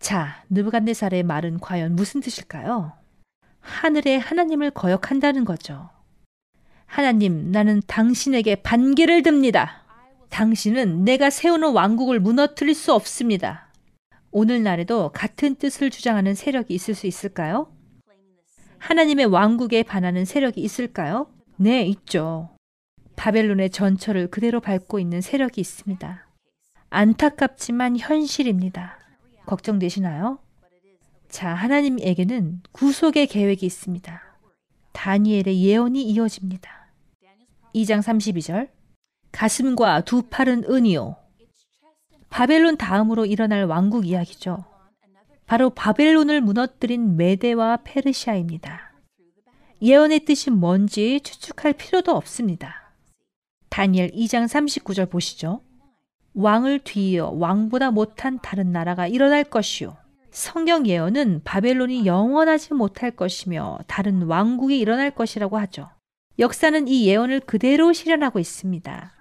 자, 느부갓네살의 말은 과연 무슨 뜻일까요? 하늘의 하나님을 거역한다는 거죠. 하나님, 나는 당신에게 반기를 듭니다. 당신은 내가 세우는 왕국을 무너뜨릴 수 없습니다. 오늘날에도 같은 뜻을 주장하는 세력이 있을 수 있을까요? 하나님의 왕국에 반하는 세력이 있을까요? 네, 있죠. 바벨론의 전철을 그대로 밟고 있는 세력이 있습니다. 안타깝지만 현실입니다. 걱정되시나요? 자, 하나님에게는 구속의 계획이 있습니다. 다니엘의 예언이 이어집니다. 2장 32절 가슴과 두 팔은 은이요. 바벨론 다음으로 일어날 왕국 이야기죠. 바로 바벨론을 무너뜨린 메데와 페르시아입니다. 예언의 뜻이 뭔지 추측할 필요도 없습니다. 다니엘 2장 39절 보시죠. 왕을 뒤이어 왕보다 못한 다른 나라가 일어날 것이요. 성경 예언은 바벨론이 영원하지 못할 것이며 다른 왕국이 일어날 것이라고 하죠. 역사는 이 예언을 그대로 실현하고 있습니다.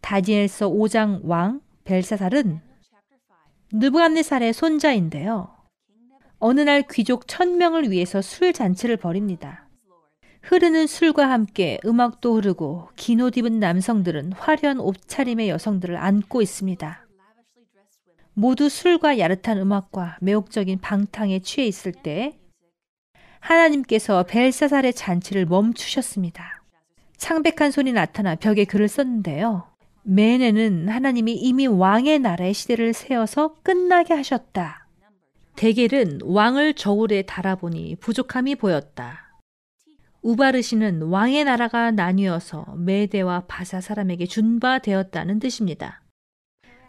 다니엘서 5장 왕 벨사살은 느부갓네살의 손자인데요. 어느 날 귀족 천명을 위해서 술 잔치를 벌입니다. 흐르는 술과 함께 음악도 흐르고 긴 옷 입은 남성들은 화려한 옷차림의 여성들을 안고 있습니다. 모두 술과 야릇한 음악과 매혹적인 방탕에 취해 있을 때 하나님께서 벨사살의 잔치를 멈추셨습니다. 창백한 손이 나타나 벽에 글을 썼는데요. 메네는 하나님이 이미 왕의 나라의 시대를 세워서 끝나게 하셨다. 대겔은 왕을 저울에 달아보니 부족함이 보였다. 우바르시는 왕의 나라가 나뉘어서 메대와 바사 사람에게 준바되었다는 뜻입니다.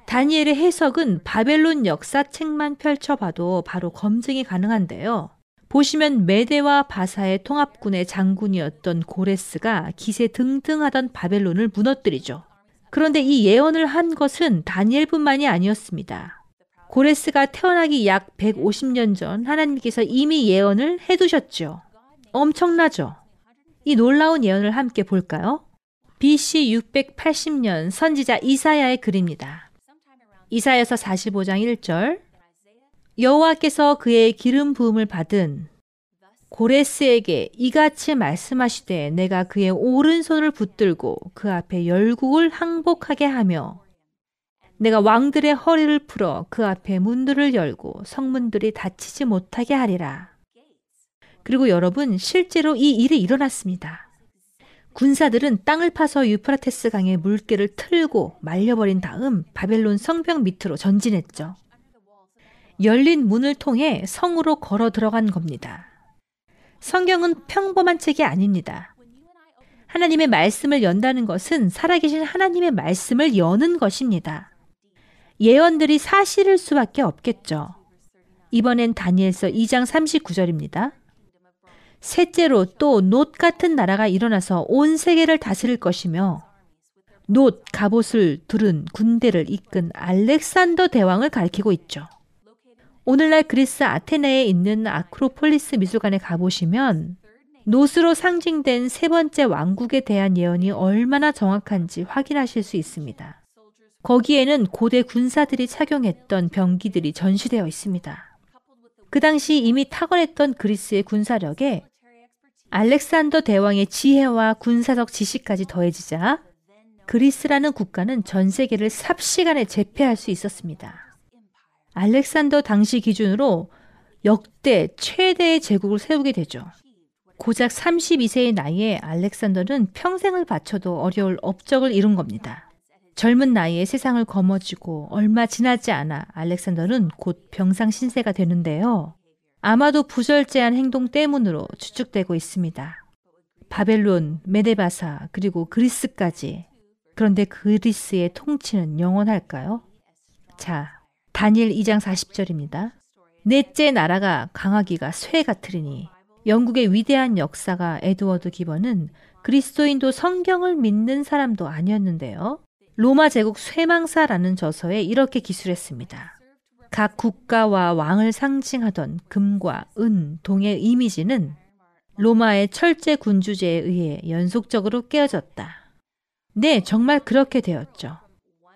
다니엘의 해석은 바벨론 역사책만 펼쳐봐도 바로 검증이 가능한데요. 보시면 메데와 바사의 통합군의 장군이었던 고레스가 기세 등등하던 바벨론을 무너뜨리죠. 그런데 이 예언을 한 것은 다니엘뿐만이 아니었습니다. 고레스가 태어나기 약 150년 전 하나님께서 이미 예언을 해두셨죠. 엄청나죠? 이 놀라운 예언을 함께 볼까요? BC 680년 선지자 이사야의 글입니다. 이사야서 45장 1절 여호와께서 그의 기름 부음을 받은 고레스에게 이같이 말씀하시되 내가 그의 오른손을 붙들고 그 앞에 열국을 항복하게 하며 내가 왕들의 허리를 풀어 그 앞에 문들을 열고 성문들이 닫히지 못하게 하리라. 그리고 여러분 실제로 이 일이 일어났습니다. 군사들은 땅을 파서 유프라테스 강의 물결을 틀고 말려버린 다음 바벨론 성벽 밑으로 전진했죠. 열린 문을 통해 성으로 걸어 들어간 겁니다. 성경은 평범한 책이 아닙니다. 하나님의 말씀을 연다는 것은 살아계신 하나님의 말씀을 여는 것입니다. 예언들이 사실일 수밖에 없겠죠. 이번엔 다니엘서 2장 39절입니다. 셋째로 또 놋 같은 나라가 일어나서 온 세계를 다스릴 것이며 놋 갑옷을 두른 군대를 이끈 알렉산더 대왕을 가리키고 있죠. 오늘날 그리스 아테네에 있는 아크로폴리스 미술관에 가보시면 놋으로 상징된 세 번째 왕국에 대한 예언이 얼마나 정확한지 확인하실 수 있습니다. 거기에는 고대 군사들이 착용했던 병기들이 전시되어 있습니다. 그 당시 이미 탁월했던 그리스의 군사력에 알렉산더 대왕의 지혜와 군사적 지식까지 더해지자 그리스라는 국가는 전 세계를 삽시간에 제패할 수 있었습니다. 알렉산더 당시 기준으로 역대 최대의 제국을 세우게 되죠. 고작 32세의 나이에 알렉산더는 평생을 바쳐도 어려울 업적을 이룬 겁니다. 젊은 나이에 세상을 거머쥐고 얼마 지나지 않아 알렉산더는 곧 병상 신세가 되는데요. 아마도 부절제한 행동 때문으로 추측되고 있습니다. 바벨론, 메데바사, 그리고 그리스까지. 그런데 그리스의 통치는 영원할까요? 자, 다니엘 2장 40절입니다. 넷째 나라가 강하기가 쇠 같으리니 영국의 위대한 역사가 에드워드 기버는 그리스도인도 성경을 믿는 사람도 아니었는데요. 로마 제국 쇠망사라는 저서에 이렇게 기술했습니다. 각 국가와 왕을 상징하던 금과 은, 동의 이미지는 로마의 철제 군주제에 의해 연속적으로 깨어졌다. 네, 정말 그렇게 되었죠.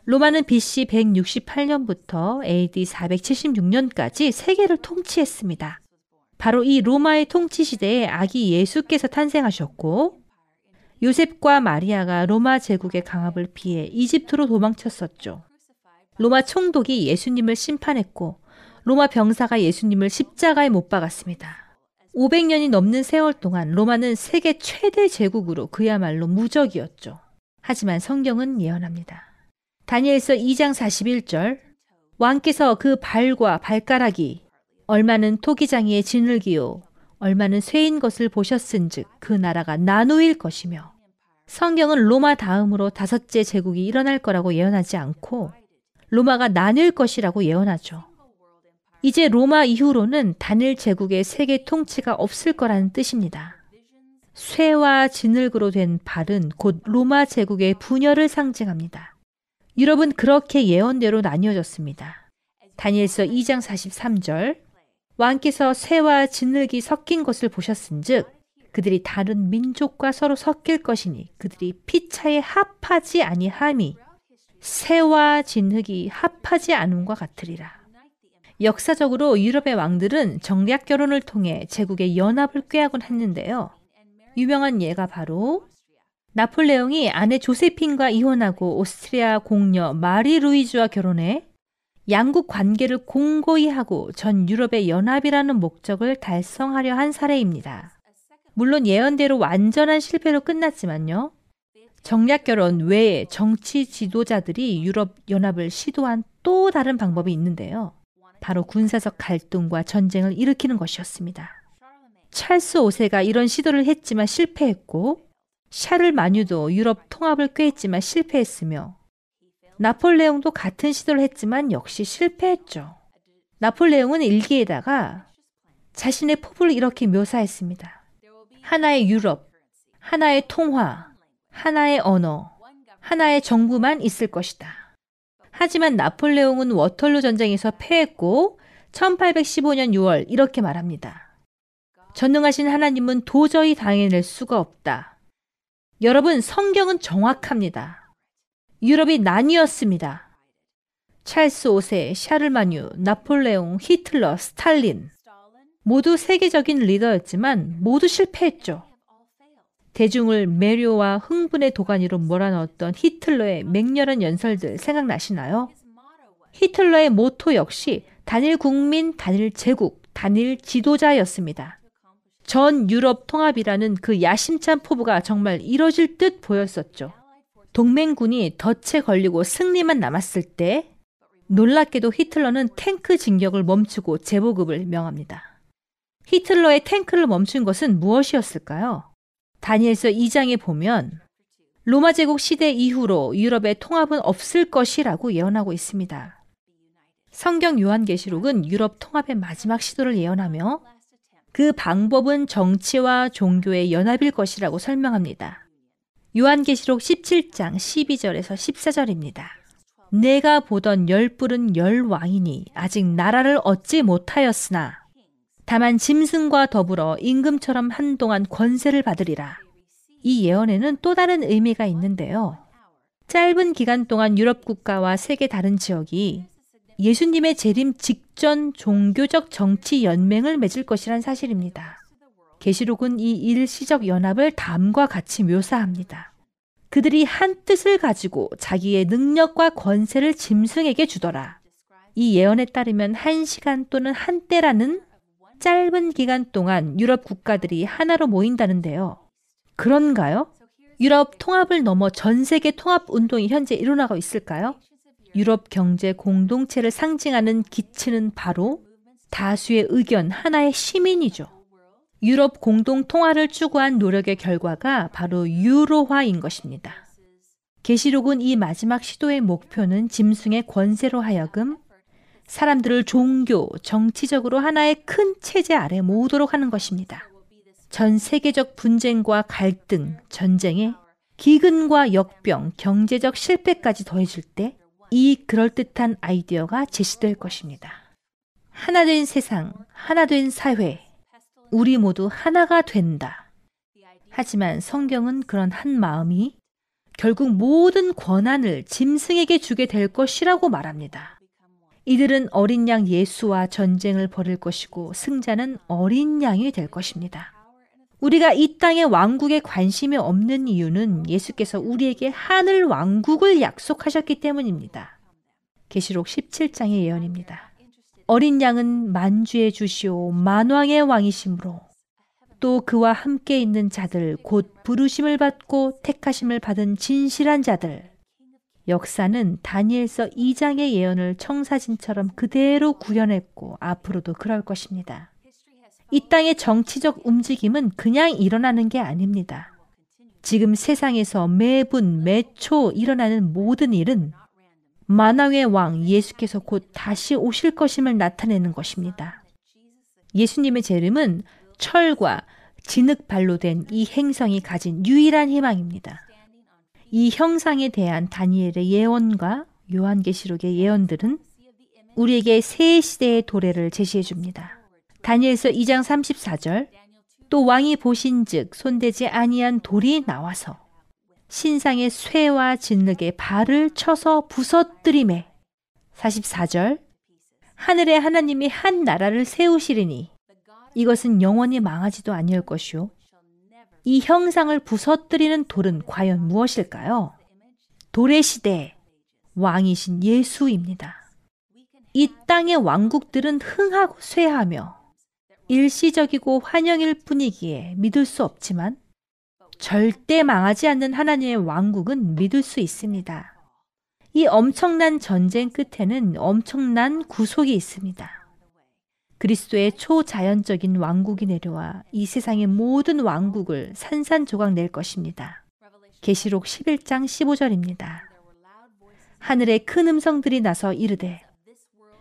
로마는 BC 168년부터 AD 476년까지 세계를 통치했습니다. 바로 이 로마의 통치 시대에 아기 예수께서 탄생하셨고 요셉과 마리아가 로마 제국의 강압을 피해 이집트로 도망쳤었죠. 로마 총독이 예수님을 심판했고 로마 병사가 예수님을 십자가에 못 박았습니다. 500년이 넘는 세월 동안 로마는 세계 최대 제국으로 그야말로 무적이었죠. 하지만 성경은 예언합니다. 다니엘서 2장 41절 왕께서 그 발과 발가락이 얼마는 토기장이의 진흙이요 얼마는 쇠인 것을 보셨은즉 그 나라가 나누일 것이며 성경은 로마 다음으로 다섯째 제국이 일어날 거라고 예언하지 않고 로마가 나뉠 것이라고 예언하죠. 이제 로마 이후로는 단일 제국의 세계 통치가 없을 거라는 뜻입니다. 쇠와 진흙으로 된 발은 곧 로마 제국의 분열을 상징합니다. 유럽은 그렇게 예언대로 나뉘어졌습니다. 다니엘서 2장 43절 왕께서 쇠와 진흙이 섞인 것을 보셨은즉 그들이 다른 민족과 서로 섞일 것이니 그들이 피차에 합하지 아니함이 새와 진흙이 합하지 않음과 같으리라. 역사적으로 유럽의 왕들은 정략 결혼을 통해 제국의 연합을 꾀하곤 했는데요. 유명한 예가 바로 나폴레옹이 아내 조세핀과 이혼하고 오스트리아 공녀 마리 루이즈와 결혼해 양국 관계를 공고히 하고 전 유럽의 연합이라는 목적을 달성하려 한 사례입니다. 물론 예언대로 완전한 실패로 끝났지만요. 정략 결혼 외에 정치 지도자들이 유럽 연합을 시도한 또 다른 방법이 있는데요. 바로 군사적 갈등과 전쟁을 일으키는 것이었습니다. 찰스 5세가 이런 시도를 했지만 실패했고 샤를 마뉴도 유럽 통합을 꾀했지만 실패했으며 나폴레옹도 같은 시도를 했지만 역시 실패했죠. 나폴레옹은 일기에다가 자신의 포부를 이렇게 묘사했습니다. 하나의 유럽, 하나의 통화, 하나의 언어, 하나의 정부만 있을 것이다. 하지만 나폴레옹은 워털루 전쟁에서 패했고 1815년 6월 이렇게 말합니다. 전능하신 하나님은 도저히 당해낼 수가 없다. 여러분, 성경은 정확합니다. 유럽이 나뉘었습니다. 찰스 5세, 샤를마뉴, 나폴레옹, 히틀러, 스탈린 모두 세계적인 리더였지만 모두 실패했죠. 대중을 매료와 흥분의 도가니로 몰아넣었던 히틀러의 맹렬한 연설들 생각나시나요? 히틀러의 모토 역시 단일 국민, 단일 제국, 단일 지도자였습니다. 전 유럽 통합이라는 그 야심찬 포부가 정말 이뤄질 듯 보였었죠. 동맹군이 덫에 걸리고 승리만 남았을 때 놀랍게도 히틀러는 탱크 진격을 멈추고 재보급을 명합니다. 히틀러의 탱크를 멈춘 것은 무엇이었을까요? 다니엘서 2장에 보면 로마 제국 시대 이후로 유럽의 통합은 없을 것이라고 예언하고 있습니다. 성경 요한계시록은 유럽 통합의 마지막 시도를 예언하며 그 방법은 정치와 종교의 연합일 것이라고 설명합니다. 요한계시록 17장 12절에서 14절입니다. 내가 보던 열불은 열 왕이니 아직 나라를 얻지 못하였으나 다만 짐승과 더불어 임금처럼 한동안 권세를 받으리라. 이 예언에는 또 다른 의미가 있는데요. 짧은 기간 동안 유럽 국가와 세계 다른 지역이 예수님의 재림 직전 종교적 정치 연맹을 맺을 것이란 사실입니다. 계시록은 이 일시적 연합을 다음과 같이 묘사합니다. 그들이 한 뜻을 가지고 자기의 능력과 권세를 짐승에게 주더라. 이 예언에 따르면 한 시간 또는 한 때라는 짧은 기간 동안 유럽 국가들이 하나로 모인다는데요. 그런가요? 유럽 통합을 넘어 전 세계 통합 운동이 현재 일어나고 있을까요? 유럽 경제 공동체를 상징하는 기치는 바로 다수의 의견 하나의 시민이죠. 유럽 공동 통화를 추구한 노력의 결과가 바로 유로화인 것입니다. 계시록은 이 마지막 시도의 목표는 짐승의 권세로 하여금 사람들을 종교, 정치적으로 하나의 큰 체제 아래 모으도록 하는 것입니다. 전 세계적 분쟁과 갈등, 전쟁에 기근과 역병, 경제적 실패까지 더해질 때 이 그럴듯한 아이디어가 제시될 것입니다. 하나 된 세상, 하나 된 사회, 우리 모두 하나가 된다. 하지만 성경은 그런 한 마음이 결국 모든 권한을 짐승에게 주게 될 것이라고 말합니다. 이들은 어린 양 예수와 전쟁을 벌일 것이고 승자는 어린 양이 될 것입니다. 우리가 이 땅의 왕국에 관심이 없는 이유는 예수께서 우리에게 하늘 왕국을 약속하셨기 때문입니다. 계시록 17장의 예언입니다. 어린 양은 만주의 주시오 만왕의 왕이심으로 또 그와 함께 있는 자들 곧 부르심을 받고 택하심을 받은 진실한 자들 역사는 다니엘서 2장의 예언을 청사진처럼 그대로 구현했고 앞으로도 그럴 것입니다. 이 땅의 정치적 움직임은 그냥 일어나는 게 아닙니다. 지금 세상에서 매분, 매초 일어나는 모든 일은 만왕의 왕 예수께서 곧 다시 오실 것임을 나타내는 것입니다. 예수님의 재림은 철과 진흙발로 된 이 행성이 가진 유일한 희망입니다. 이 형상에 대한 다니엘의 예언과 요한계시록의 예언들은 우리에게 새 시대의 도래를 제시해 줍니다. 다니엘서 2장 34절 또 왕이 보신즉 손대지 아니한 돌이 나와서 신상의 쇠와 진흙에 발을 쳐서 부서뜨림에 44절 하늘의 하나님이 한 나라를 세우시리니 이것은 영원히 망하지도 아니할 것이요 이 형상을 부서뜨리는 돌은 과연 무엇일까요? 돌의 시대 왕이신 예수입니다. 이 땅의 왕국들은 흥하고 쇠하며 일시적이고 환영일 뿐이기에 믿을 수 없지만 절대 망하지 않는 하나님의 왕국은 믿을 수 있습니다. 이 엄청난 전쟁 끝에는 엄청난 구속이 있습니다. 그리스도의 초자연적인 왕국이 내려와 이 세상의 모든 왕국을 산산조각 낼 것입니다. 계시록 11장 15절입니다. 하늘에 큰 음성들이 나서 이르되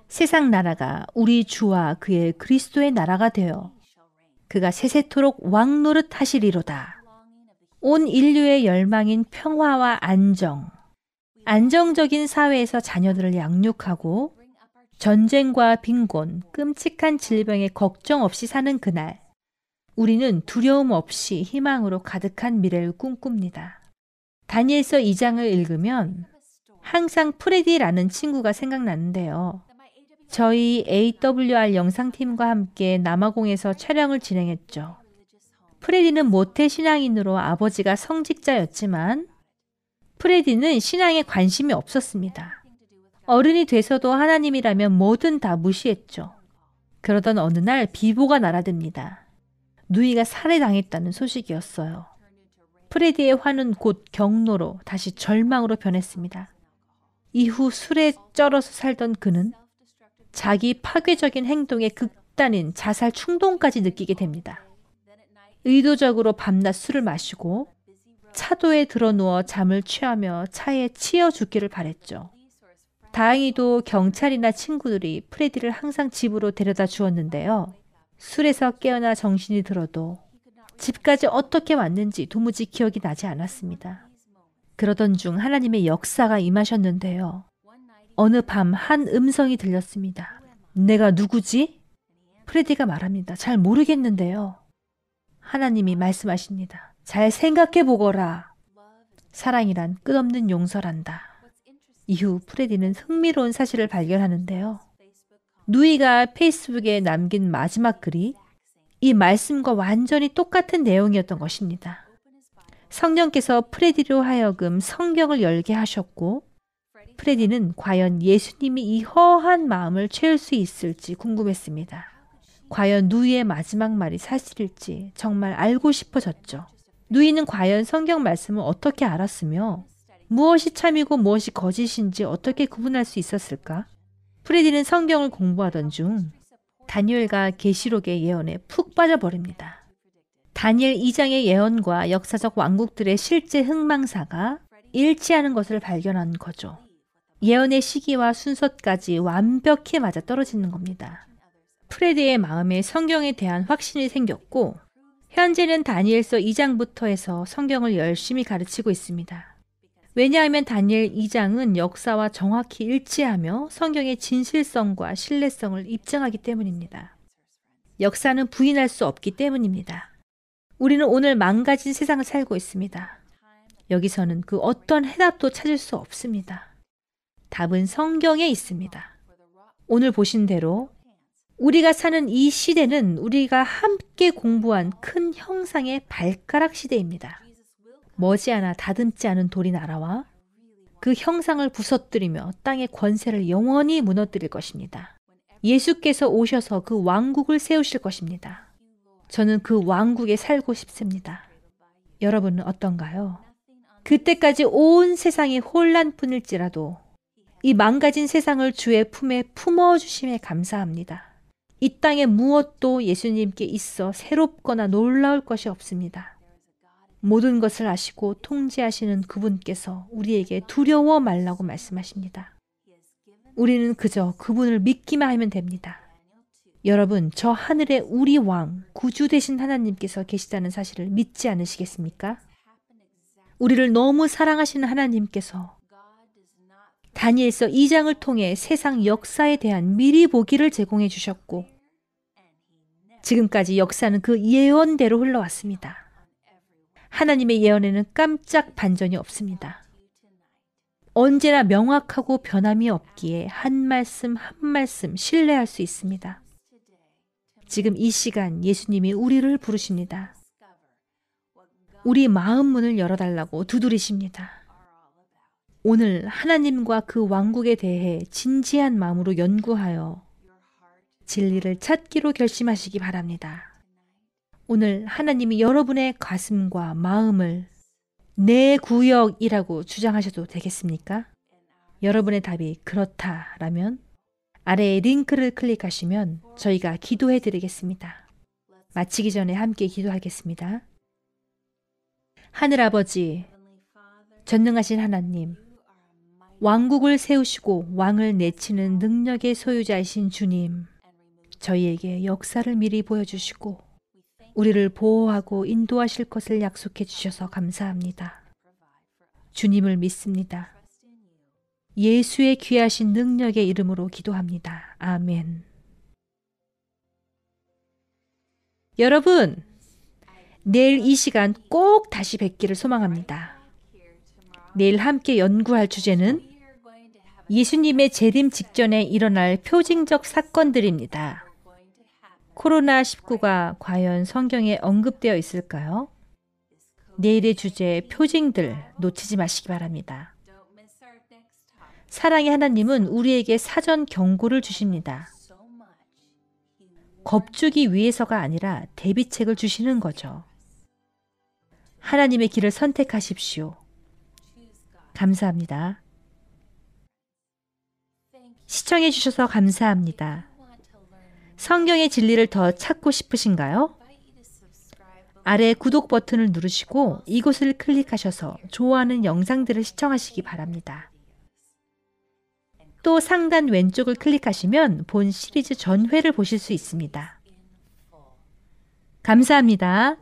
세상 나라가 우리 주와 그의 그리스도의 나라가 되어 그가 세세토록 왕노릇 하시리로다. 온 인류의 열망인 평화와 안정, 안정적인 사회에서 자녀들을 양육하고 전쟁과 빈곤, 끔찍한 질병에 걱정 없이 사는 그날, 우리는 두려움 없이 희망으로 가득한 미래를 꿈꿉니다. 다니엘서 2장을 읽으면 항상 프레디라는 친구가 생각나는데요. 저희 AWR 영상팀과 함께 남아공에서 촬영을 진행했죠. 프레디는 모태 신앙인으로 아버지가 성직자였지만 프레디는 신앙에 관심이 없었습니다. 어른이 돼서도 하나님이라면 뭐든 다 무시했죠. 그러던 어느 날 비보가 날아듭니다. 누이가 살해당했다는 소식이었어요. 프레디의 화는 곧 경로로 다시 절망으로 변했습니다. 이후 술에 쩔어서 살던 그는 자기 파괴적인 행동에 극단인 자살 충동까지 느끼게 됩니다. 의도적으로 밤낮 술을 마시고 차도에 들어 누워 잠을 취하며 차에 치여 죽기를 바랬죠. 다행히도 경찰이나 친구들이 프레디를 항상 집으로 데려다 주었는데요. 술에서 깨어나 정신이 들어도 집까지 어떻게 왔는지 도무지 기억이 나지 않았습니다. 그러던 중 하나님의 역사가 임하셨는데요. 어느 밤 한 음성이 들렸습니다. 내가 누구지? 프레디가 말합니다. 잘 모르겠는데요. 하나님이 말씀하십니다. 잘 생각해 보거라. 사랑이란 끝없는 용서란다. 이후 프레디는 흥미로운 사실을 발견하는데요. 누이가 페이스북에 남긴 마지막 글이 이 말씀과 완전히 똑같은 내용이었던 것입니다. 성령께서 프레디로 하여금 성경을 열게 하셨고, 프레디는 과연 예수님이 이 허한 마음을 채울 수 있을지 궁금했습니다. 과연 누이의 마지막 말이 사실일지 정말 알고 싶어졌죠. 누이는 과연 성경 말씀을 어떻게 알았으며 무엇이 참이고 무엇이 거짓인지 어떻게 구분할 수 있었을까? 프레디는 성경을 공부하던 중 다니엘과 계시록의 예언에 푹 빠져버립니다. 다니엘 2장의 예언과 역사적 왕국들의 실제 흥망사가 일치하는 것을 발견한 거죠. 예언의 시기와 순서까지 완벽히 맞아 떨어지는 겁니다. 프레드의 마음에 성경에 대한 확신이 생겼고 현재는 다니엘서 2장부터 해서 성경을 열심히 가르치고 있습니다. 왜냐하면 다니엘 2장은 역사와 정확히 일치하며 성경의 진실성과 신뢰성을 입증하기 때문입니다. 역사는 부인할 수 없기 때문입니다. 우리는 오늘 망가진 세상을 살고 있습니다. 여기서는 그 어떤 해답도 찾을 수 없습니다. 답은 성경에 있습니다. 오늘 보신 대로 우리가 사는 이 시대는 우리가 함께 공부한 큰 형상의 발가락 시대입니다. 머지않아 다듬지 않은 돌이 날아와 그 형상을 부서뜨리며 땅의 권세를 영원히 무너뜨릴 것입니다. 예수께서 오셔서 그 왕국을 세우실 것입니다. 저는 그 왕국에 살고 싶습니다. 여러분은 어떤가요? 그때까지 온 세상이 혼란뿐일지라도 이 망가진 세상을 주의 품에 품어주심에 감사합니다. 이 땅에 무엇도 예수님께 있어 새롭거나 놀라울 것이 없습니다. 모든 것을 아시고 통제하시는 그분께서 우리에게 두려워 말라고 말씀하십니다. 우리는 그저 그분을 믿기만 하면 됩니다. 여러분, 저 하늘에 우리 왕, 구주 되신 하나님께서 계시다는 사실을 믿지 않으시겠습니까? 우리를 너무 사랑하시는 하나님께서 다니엘서 2장을 통해 세상 역사에 대한 미리 보기를 제공해 주셨고 지금까지 역사는 그 예언대로 흘러왔습니다. 하나님의 예언에는 깜짝 반전이 없습니다. 언제나 명확하고 변함이 없기에 한 말씀 한 말씀 신뢰할 수 있습니다. 지금 이 시간 예수님이 우리를 부르십니다. 우리 마음 문을 열어달라고 두드리십니다. 오늘 하나님과 그 왕국에 대해 진지한 마음으로 연구하여 진리를 찾기로 결심하시기 바랍니다. 오늘 하나님이 여러분의 가슴과 마음을 내 구역이라고 주장하셔도 되겠습니까? 여러분의 답이 그렇다라면 아래에 링크를 클릭하시면 저희가 기도해 드리겠습니다. 마치기 전에 함께 기도하겠습니다. 하늘 아버지, 전능하신 하나님, 왕국을 세우시고 왕을 내치는 능력의 소유자이신 주님, 저희에게 역사를 미리 보여주시고 우리를 보호하고 인도하실 것을 약속해 주셔서 감사합니다. 주님을 믿습니다. 예수의 귀하신 능력의 이름으로 기도합니다. 아멘. 여러분, 내일 이 시간 꼭 다시 뵙기를 소망합니다. 내일 함께 연구할 주제는 예수님의 재림 직전에 일어날 표징적 사건들입니다. 코로나19가 과연 성경에 언급되어 있을까요? 내일의 주제 표징들 놓치지 마시기 바랍니다. 사랑의 하나님은 우리에게 사전 경고를 주십니다. 겁주기 위해서가 아니라 대비책을 주시는 거죠. 하나님의 길을 선택하십시오. 감사합니다. 시청해 주셔서 감사합니다. 성경의 진리를 더 찾고 싶으신가요? 아래 구독 버튼을 누르시고 이곳을 클릭하셔서 좋아하는 영상들을 시청하시기 바랍니다. 또 상단 왼쪽을 클릭하시면 본 시리즈 전회를 보실 수 있습니다. 감사합니다.